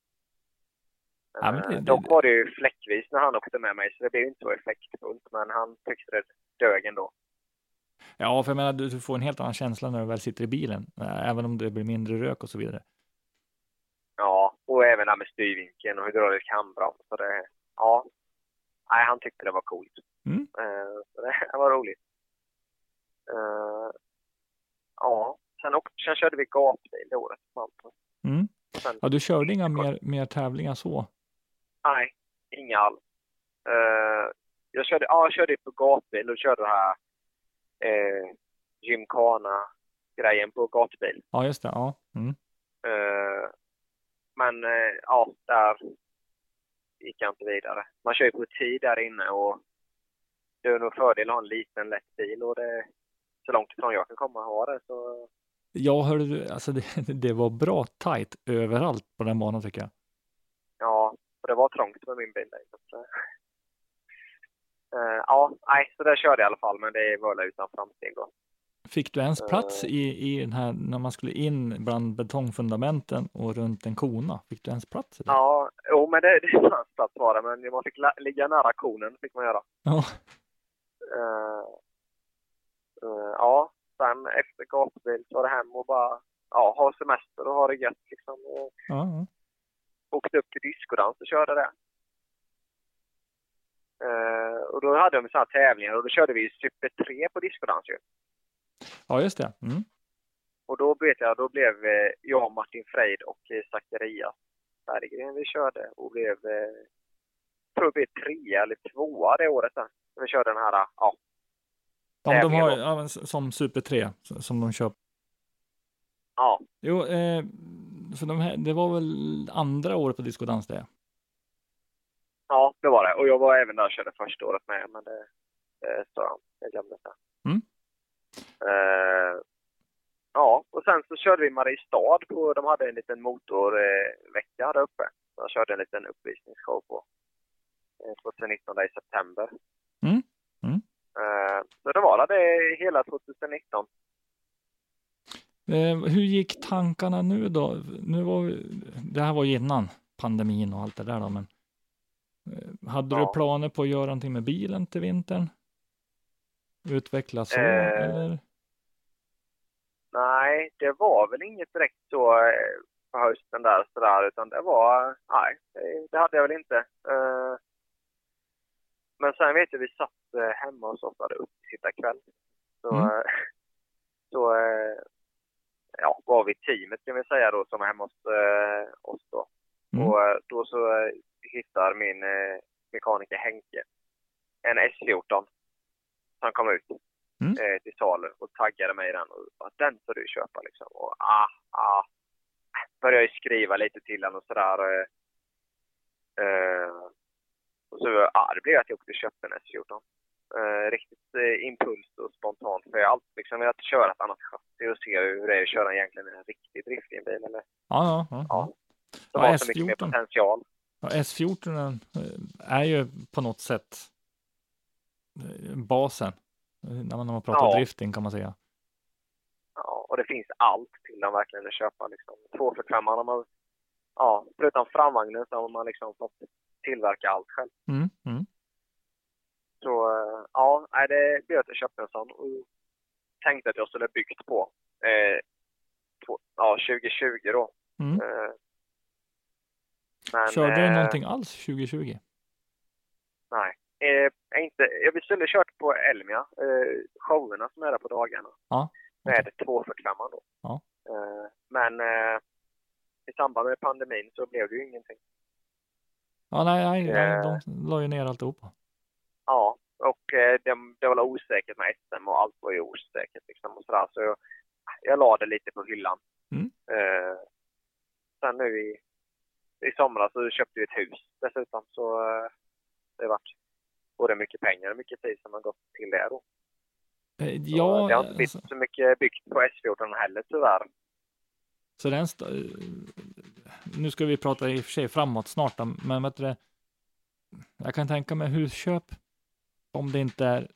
Ja, det- Dock var det ju fläckvis när han åkte med mig så det blev inte så effektfullt men han tyckte det dög ändå. Ja, för jag menar, du får en helt annan känsla när du väl sitter i bilen, eh, även om det blir mindre rök och så vidare. Ja, och även det här med styrvinkeln och hydraulisk handbroms. Så det, ja. Nej, han tyckte det var coolt. Mm. Eh, så det var roligt. Eh, ja, sen, åkte, sen körde vi gatbil året. Mm. Sen, Ja, du körde inga mer, mer tävlingar så? Nej, inga alls. Jag körde, ja, jag körde på gatbil och körde det här eh, gymkana-grejen på gatbil. Ja, just det. Ja. Mm. Eh, men eh, ja, där gick jag inte vidare. Man kör ju på tid där inne och det är nog fördel att ha en liten lätt bil och det så långt ifrån jag kan komma ha det så. Ja, hörde du, alltså det, det var bra tajt överallt på den banan tycker jag. Ja, och det var trångt med min bil. Så, uh, ja, nej, så där körde jag i alla fall, men det var utan framsteg då. Fick du ens plats i, i den här, när man skulle in bland betongfundamenten och runt en kona? Fick du ens plats? I det? Ja, jo, men det, det fanns plats var det, men man fick ligga nära konen, fick man göra. Ja. Uh, uh, ja, sen efter gatubil så var det hem och bara ja, ha semester och ha det gött liksom. Och Ja, ja. åkte upp till discodans och körde det. Uh, och då hade de sådana tävlingar och då körde vi Super 3 på discodans ju. ja, just det. Mm. Och då vet jag, då blev eh, jag, Martin Freid och eh, Zacharias Berggren vi körde och blev, eh, tror vi trea eller tvåa det året sen. Vi körde den här, ja, Ja, de har, ja, som Super 3 s- som de kör. ja, Jo, eh, för de här, det var väl andra året på discodans det? Ja, det var det. Och jag var även där och körde första året med, men det, det står jag Jag glömde det. Mm. Eh, ja, och sen så körde vi Mariestad på, de hade en liten motorvecka där uppe. Jag körde en liten uppvisningsshow på eh, 2019 där i september. Mm. Mm. Eh, så det var det hela 2019. Eh, hur gick tankarna nu då? Nu var, det här var ju innan pandemin och allt det där då, men eh, hade du Ja. planer på att göra någonting med bilen till vintern? Utveckla så, Eh, eller? Nej, det var väl inget direkt så eh, på hösten där sådär, utan det var, nej, det, hade jag väl inte. Eh, men sen vet jag, vi satt hemma hos oss och hade uppesittarkväll. Så, Mm. så ja, var vi teamet kan vi säga då som var hemma hos eh, oss då. Mm. Och då så hittar min eh, mekaniker Henke en S14 som kom ut Mm. eh, till salu och taggade mig i den och bara, den får du köpa liksom. Och ah, ah. Började jag skriva lite till honom och sådär. Eh, eh, och så, ah, det blev att jag åkte och köpte en S14. Eh, riktigt eh, impuls och spontant. För jag har alltid liksom velat köra ett annat chassi och se hur det är att köra egentligen en riktig driftig bil. Eller, Ja, ja, ja. ja. Som Ja, har så mycket mer S14. potential. Ja, S14 eh, är ju på något sätt eh, basen när man, när man pratar Ja. drifting kan man säga. Ja, och det finns allt till den verkligen att köpa. Liksom. 245 har man, ja, förutom framvagnen så har man liksom fått tillverka allt själv. Mm, mm. Så eh, ja, det blev att jag köpte en sån och tänkte att jag skulle byggt på eh, två, ja, 2020 då. Mm. Eh, men, Körde du eh, någonting alls 2020? Nej. Eh, inte, jag skulle kört på Elmia, eh, showerna som är där på dagarna. Ja, Med 245 då. Ja. Eh, men eh, i samband med pandemin så blev det ju ingenting. Ja, nej, nej, nej Eh. de la ju ner alltihopa. Ja, och eh, det, det var osäkert med SM och allt var ju osäkert liksom och sådär. Så jag, jag la det lite på hyllan. Mm. Eh, sen nu i, i somras så köpte vi ett hus dessutom så eh, det har varit både mycket pengar och mycket tid som har gått till det då. Eh, Så Ja, det har inte blivit alltså, så mycket byggt på S14 heller tyvärr. så den eh, nu ska vi prata i och för sig framåt snart, men vet du, jag kan tänka mig husköp, om det inte är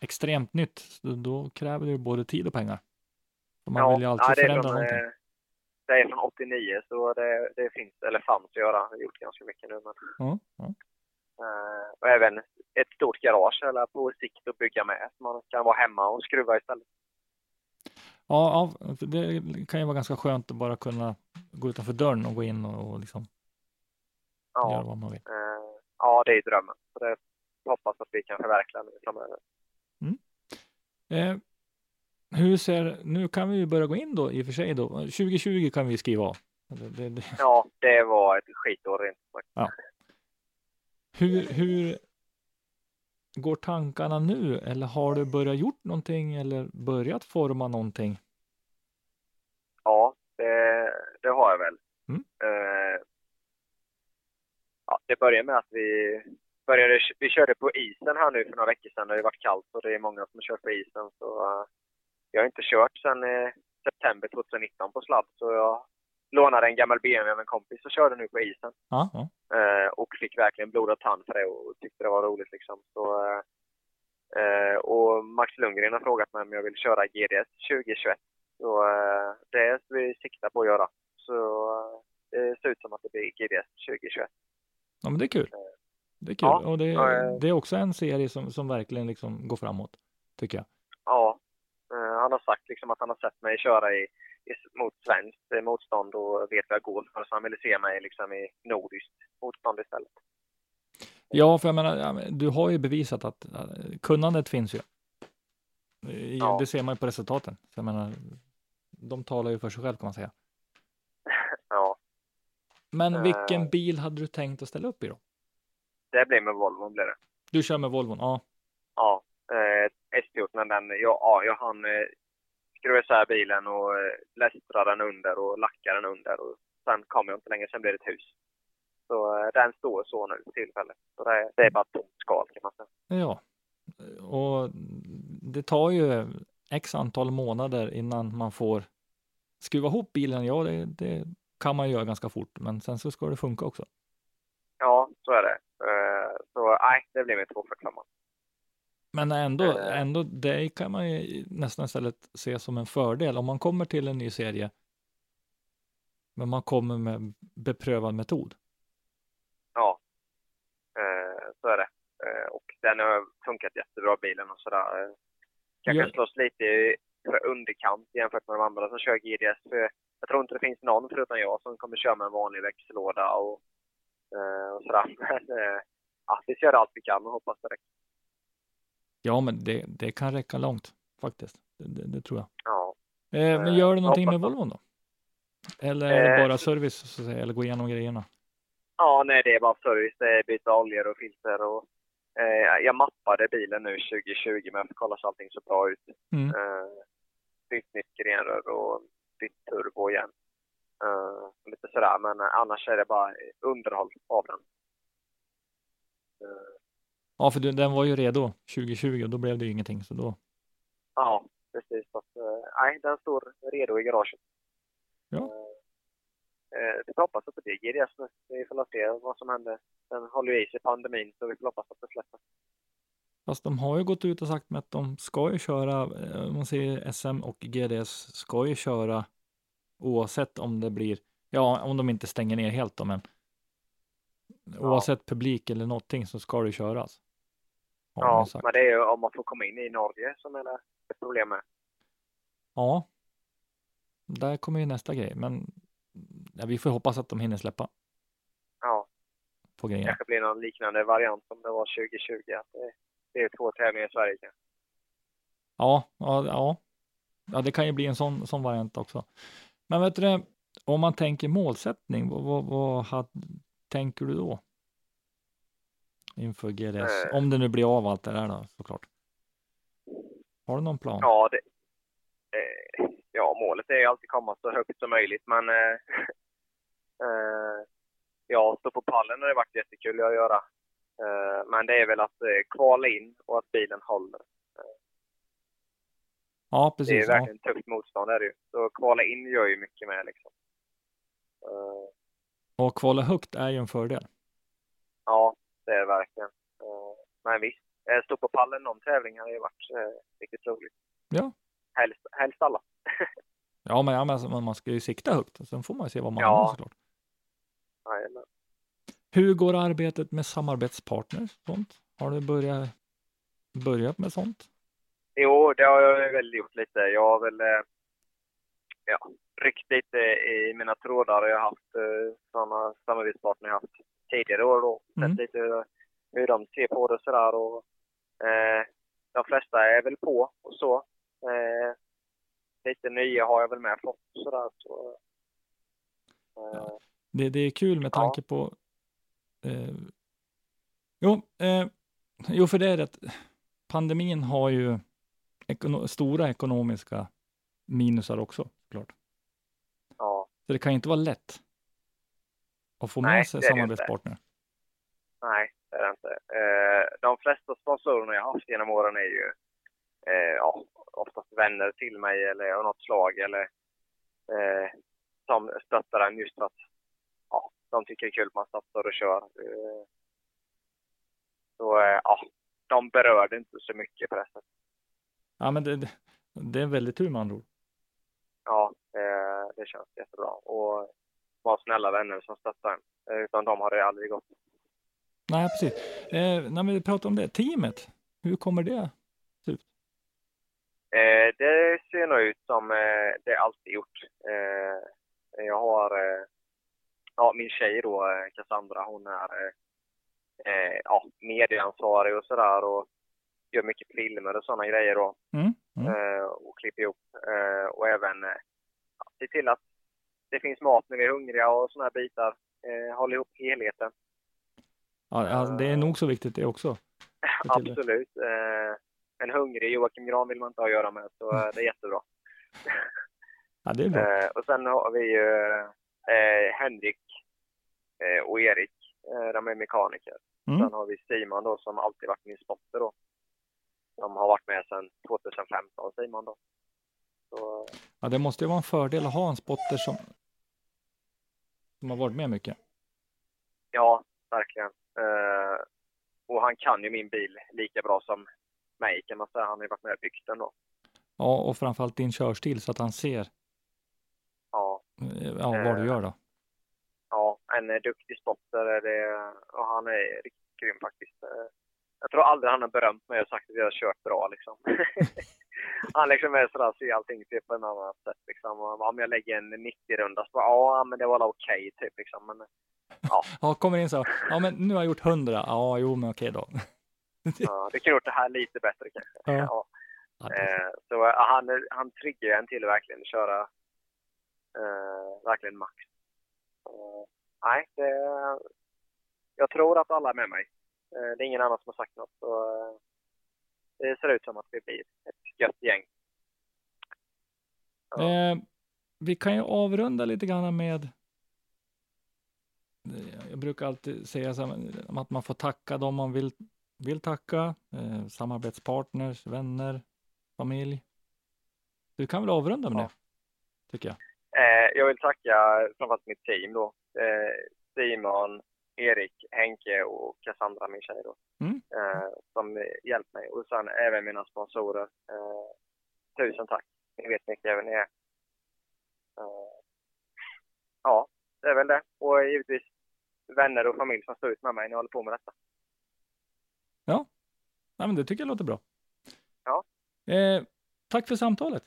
extremt nytt, då, kräver det både tid och pengar. Man vill ju alltid ja, förändra från, någonting. Det är från 89 så det, det finns, eller fanns att göra. Jag har gjort ganska mycket nu men. Ja. Eh, och även ett stort garage eller på sikt att bygga med. Så man kan vara hemma och skruva istället. Ja, det kan ju vara ganska skönt att bara kunna gå utanför dörren och gå in och, och liksom göra Ja, vad man vill. eh, ja det är drömmen. Så det hoppas att vi kan förverkliga nu framöver. Eh, hur ser, nu kan vi ju börja gå in då i och för sig då. 2020 kan vi skriva av. Det, det, det. Ja, det var ett skitår rent. Ja. Hur, hur går tankarna nu? Eller har du börjat gjort någonting eller börjat forma någonting? Ja, det, det har jag väl. Mm. Eh, ja, det började med att vi började, vi körde på isen här nu för några veckor sedan. Det har ju varit kallt och det är många som kör på isen. Så uh, jag har inte kört sedan uh, september 2019 på sladd. Så jag lånade en gammal BMW av en kompis och körde nu på isen. Ja, ja. Uh, och fick verkligen blod och tand för det och tyckte det var roligt liksom. Så, och Max Lundgren har frågat mig om jag vill köra GDS 2021. Så det är vi siktar på att göra. Så det ser ut som att det blir GDS 2021. Ja, men det är kul. Det är kul. Ja, och det, det är också en serie som, som verkligen liksom går framåt, tycker jag. Ja, eh, han har sagt liksom att han har sett mig köra i, i, mot svenskt motstånd och vet vad jag går för, så han ville se mig liksom i nordiskt motstånd istället. Ja, för jag menar, du har ju bevisat att uh, kunnandet finns ju. Ja. Det ser man ju på resultaten. Så jag menar, de talar ju för sig själv kan man säga. Ja, Men Eh. vilken bil hade du tänkt att ställa upp i då? det blir med Volvo blir det. Du kör med Volvon? Ja. Ja, eh, S14 den, ja, ja, jag hann eh, skruva isär bilen och eh, lästra den under och lacka den under och sen kom jag inte längre, sen blev det ett hus. Så eh, den står så nu för tillfället. Så det, det är bara ett tomt skal kan man säga. Ja, och det tar ju x antal månader innan man får skruva ihop bilen. Ja, det, det kan man göra ganska fort, men sen så ska det funka också. Ja, så är det. Eh, så nej, det blir med 245. Men ändå, Eh. ändå, det kan man ju nästan istället se som en fördel om man kommer till en ny serie. Men man kommer med beprövad metod. Ja, eh, så är det. Eh, och den har funkat jättebra bilen och sådär. Eh, Kanske Ja. slås lite i- för underkant jämfört med de andra som kör GDS. Jag tror inte det finns någon förutom jag som kommer köra med en vanlig växellåda och, och sådär. Men eh, ja, vi kör allt vi kan och hoppas det räcker. Ja, men det, det kan räcka långt faktiskt. Det, det, det tror jag. Ja. Eh, men Eh, gör du någonting med Volvon då? Eller är det Eh, bara service, så att säga, eller gå igenom grejerna? Ja, nej, det är bara service. Det är byta oljor och filter och eh, jag mappade bilen nu 2020 men jag kolla så allting så bra ut. Mm. Eh, bytt nytt grenrör och bytt turbo igen. Eh, lite sådär, men annars är det bara underhåll av den. Eh, Ja, för den var ju redo 2020 och då blev det ju ingenting, så då. ja, precis. Så att, eh, nej, den står redo i garaget. Ja. Eh, eh, vi får hoppas att det blir GDS nu. Vi får se vad som händer. Den håller ju i sig pandemin så vi får hoppas att det släpper. Fast de har ju gått ut och sagt med att de ska ju köra, man säger SM och GDS ska ju köra oavsett om det blir, ja, om de inte stänger ner helt då, men oavsett publik eller någonting så ska det köras. Ja, sagt. men det är ju om man får komma in i Norge som är det ett problem med. Ja, där kommer ju nästa grej, men ja, vi får hoppas att de hinner släppa Ja, på grejerna. kanske blir någon liknande variant som det var 2020. Att det, det är två tävlingar i Sverige kanske. Ja, ja, ja. ja, det kan ju bli en sån, sån variant också. Men vet du det, om man tänker målsättning, vad, vad, vad tänker du då? Inför GDS, Eh. om det nu blir av allt det där då, såklart. Har du någon plan? Ja, det, eh, ja, målet är ju alltid komma så högt som möjligt, men eh, eh, ja, stå på pallen har det varit jättekul att göra. Eh, men det är väl att eh, kvala in och att bilen håller. Ja, det är precis. Ja. verkligen tufft motstånd är det ju. Så kvala in gör ju mycket med liksom. Och kvala högt är ju en fördel. ja, det är det verkligen. Eh, men visst, eh, stå på pallen någon tävling har ju varit eh, riktigt roligt. Ja. Helst, helst alla. Ja, men, ja, men alltså, man ska ju sikta högt sen får man ju se vad man Ja. hamnar såklart. Jajamän. Hur går arbetet med samarbetspartners? Sånt? Har du börjat, börjat med sånt? Jo, det har jag väl gjort lite. Jag har väl ja, ryckt lite i mina trådar. Jag har haft sådana samarbetspartner jag haft tidigare år. Mm. Sett lite hur de ser på det och sådär. Och, eh, de flesta är väl på och så. Eh, lite nya har jag väl med fått och sådär. Så, eh, Det, det är kul med tanke på... Eh, jo, eh, jo, för det är rätt. Pandemin har ju ekono stora ekonomiska minusar också, klart. ja. Så det kan ju inte vara lätt att få med Nej, sig det ju samarbetspartner. nej, det är det inte. Eh, de flesta sponsorerna jag haft genom åren är ju eh, ja, oftast vänner till mig eller av något slag eller eh, som stöttar en just för att ja, de tycker det är kul att man satsar och kör. Eh, så eh, ja, de berörde inte så mycket på det sättet. Ja, men det, det, det är väldigt tur med andra ord. Ja, eh, det känns jättebra. Och vara snälla vänner som stöttar en. Eh, Utan de har det aldrig gått. Nej, precis. Eh, när vi pratar om det, teamet, hur kommer det se ut? Eh, det ser nog ut som eh, det alltid gjort. Eh, jag har eh, ja, min tjej då, Cassandra, hon är ja, medieansvarig och sådär och gör mycket filmer och sådana grejer då. Mm. Mm. Och klipper ihop. Och även se till att det finns mat när vi är hungriga och sådana här bitar. Eh, hålla ihop helheten. Ja, det är nog så viktigt det också. Absolut. Eh, en hungrig Joakim Gran vill man inte ha att göra med, så eh, det är jättebra. Ja, det är bra. Eh, och sen har vi ju eh, Henrik eh, och Erik, eh, de är mekaniker. Mm. Sen har vi Simon då som alltid varit min spotter då. Som har varit med sedan 2015, Simon då. Så, Ja, det måste ju vara en fördel att ha en spotter som, som har varit med mycket. ja, verkligen. Eh, och han kan ju min bil lika bra som mig kan man säga. Han har ju varit med och byggt den då. Ja, och framförallt din körstil så att han ser Ja, eh, ja, vad du Eh. gör då. ja en eh, duktig spotter det. Och han är riktigt grym faktiskt. Jag tror aldrig han har berömt mig och sagt att jag har kört bra liksom. han liksom är sådär, ser allting typ på en annan sätt liksom. Och Om jag lägger en 90-runda så bara, ja men det var väl okej typ liksom. Men Ja, kommer in så. Ja, men nu har jag gjort hundra. Ja, jo, men okej då. ja, det kan gjort det här lite bättre kanske. Ja. Ja. Ja, Eh, så han, han triggar en till verkligen köra eh, verkligen max. Eh, nej, det, jag tror att alla är med mig. Eh, det är ingen annan som har sagt något. Så, eh, det ser ut som att vi blir ett gött gäng. Ja. Eh, vi kan ju avrunda lite grann med eh, jag brukar alltid säga här, att man får tacka dem man vill, vill tacka, eh, samarbetspartners, vänner, familj. Du kan väl avrunda med Ja. det, tycker jag. Eh, jag vill tacka framförallt mitt team då. Eh, Simon, Erik, Henke och Cassandra, min tjej då. Mm. Eh, som hjälpt mig. Och sen även mina sponsorer. Eh, tusen tack. Ni vet vilka även är. Eh, ja, det är väl det. Och givetvis vänner och familj som står ut med mig när jag håller på med detta. Nej, men det tycker jag låter bra. Ja. Eh, tack för samtalet.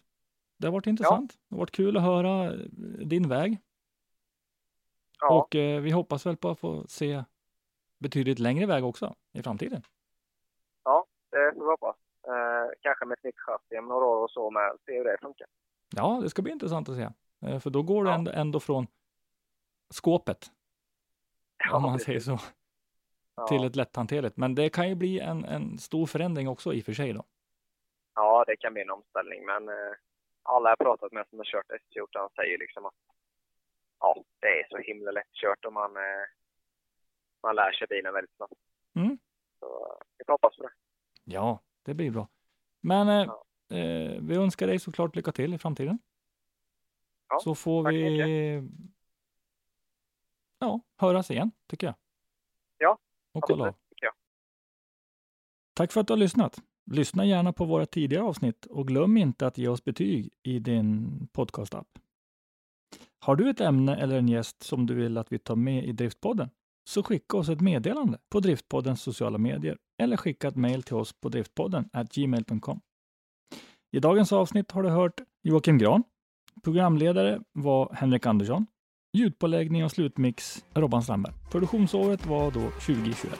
Det har varit intressant. Det har varit kul att höra eh, din väg. Ja, Och eh, vi hoppas väl på att få se betydligt längre väg också i framtiden. ja det får vi hoppas. Eh, kanske med ett nytt chassi om några år och så med. Se hur det funkar. Ja, det ska bli intressant att se. Eh, för då går Ja. ändå, ändå från skåpet, om man precis. säger så, Ja. till ett lätthanterligt. Men det kan ju bli en, en stor förändring också i och för sig då. Ja, det kan bli en omställning, men eh, alla jag pratat med som har kört S14 säger liksom att ja, det är så himla lättkört och man, eh, man lär sig bilen väldigt snabbt. Mm. Så vi får hoppas på det. Ja, det blir bra. Men eh, Ja. eh, vi önskar dig såklart lycka till i framtiden. Ja, så får vi ja, höras igen, tycker jag. Ja, Och kolla av. Jag. Tack för att du har lyssnat. Lyssna gärna på våra tidigare avsnitt och glöm inte att ge oss betyg i din podcastapp. Har du ett ämne eller en gäst som du vill att vi tar med i Driftpodden? Så skicka oss ett meddelande på Driftpoddens sociala medier eller skicka ett mejl till oss på driftpodden gmail.com. I dagens avsnitt har du hört Joakim Gran. Programledare var Henrik Andersson. Ljudpåläggning och slutmix Robban Strandberg. Produktionsåret var då 2021.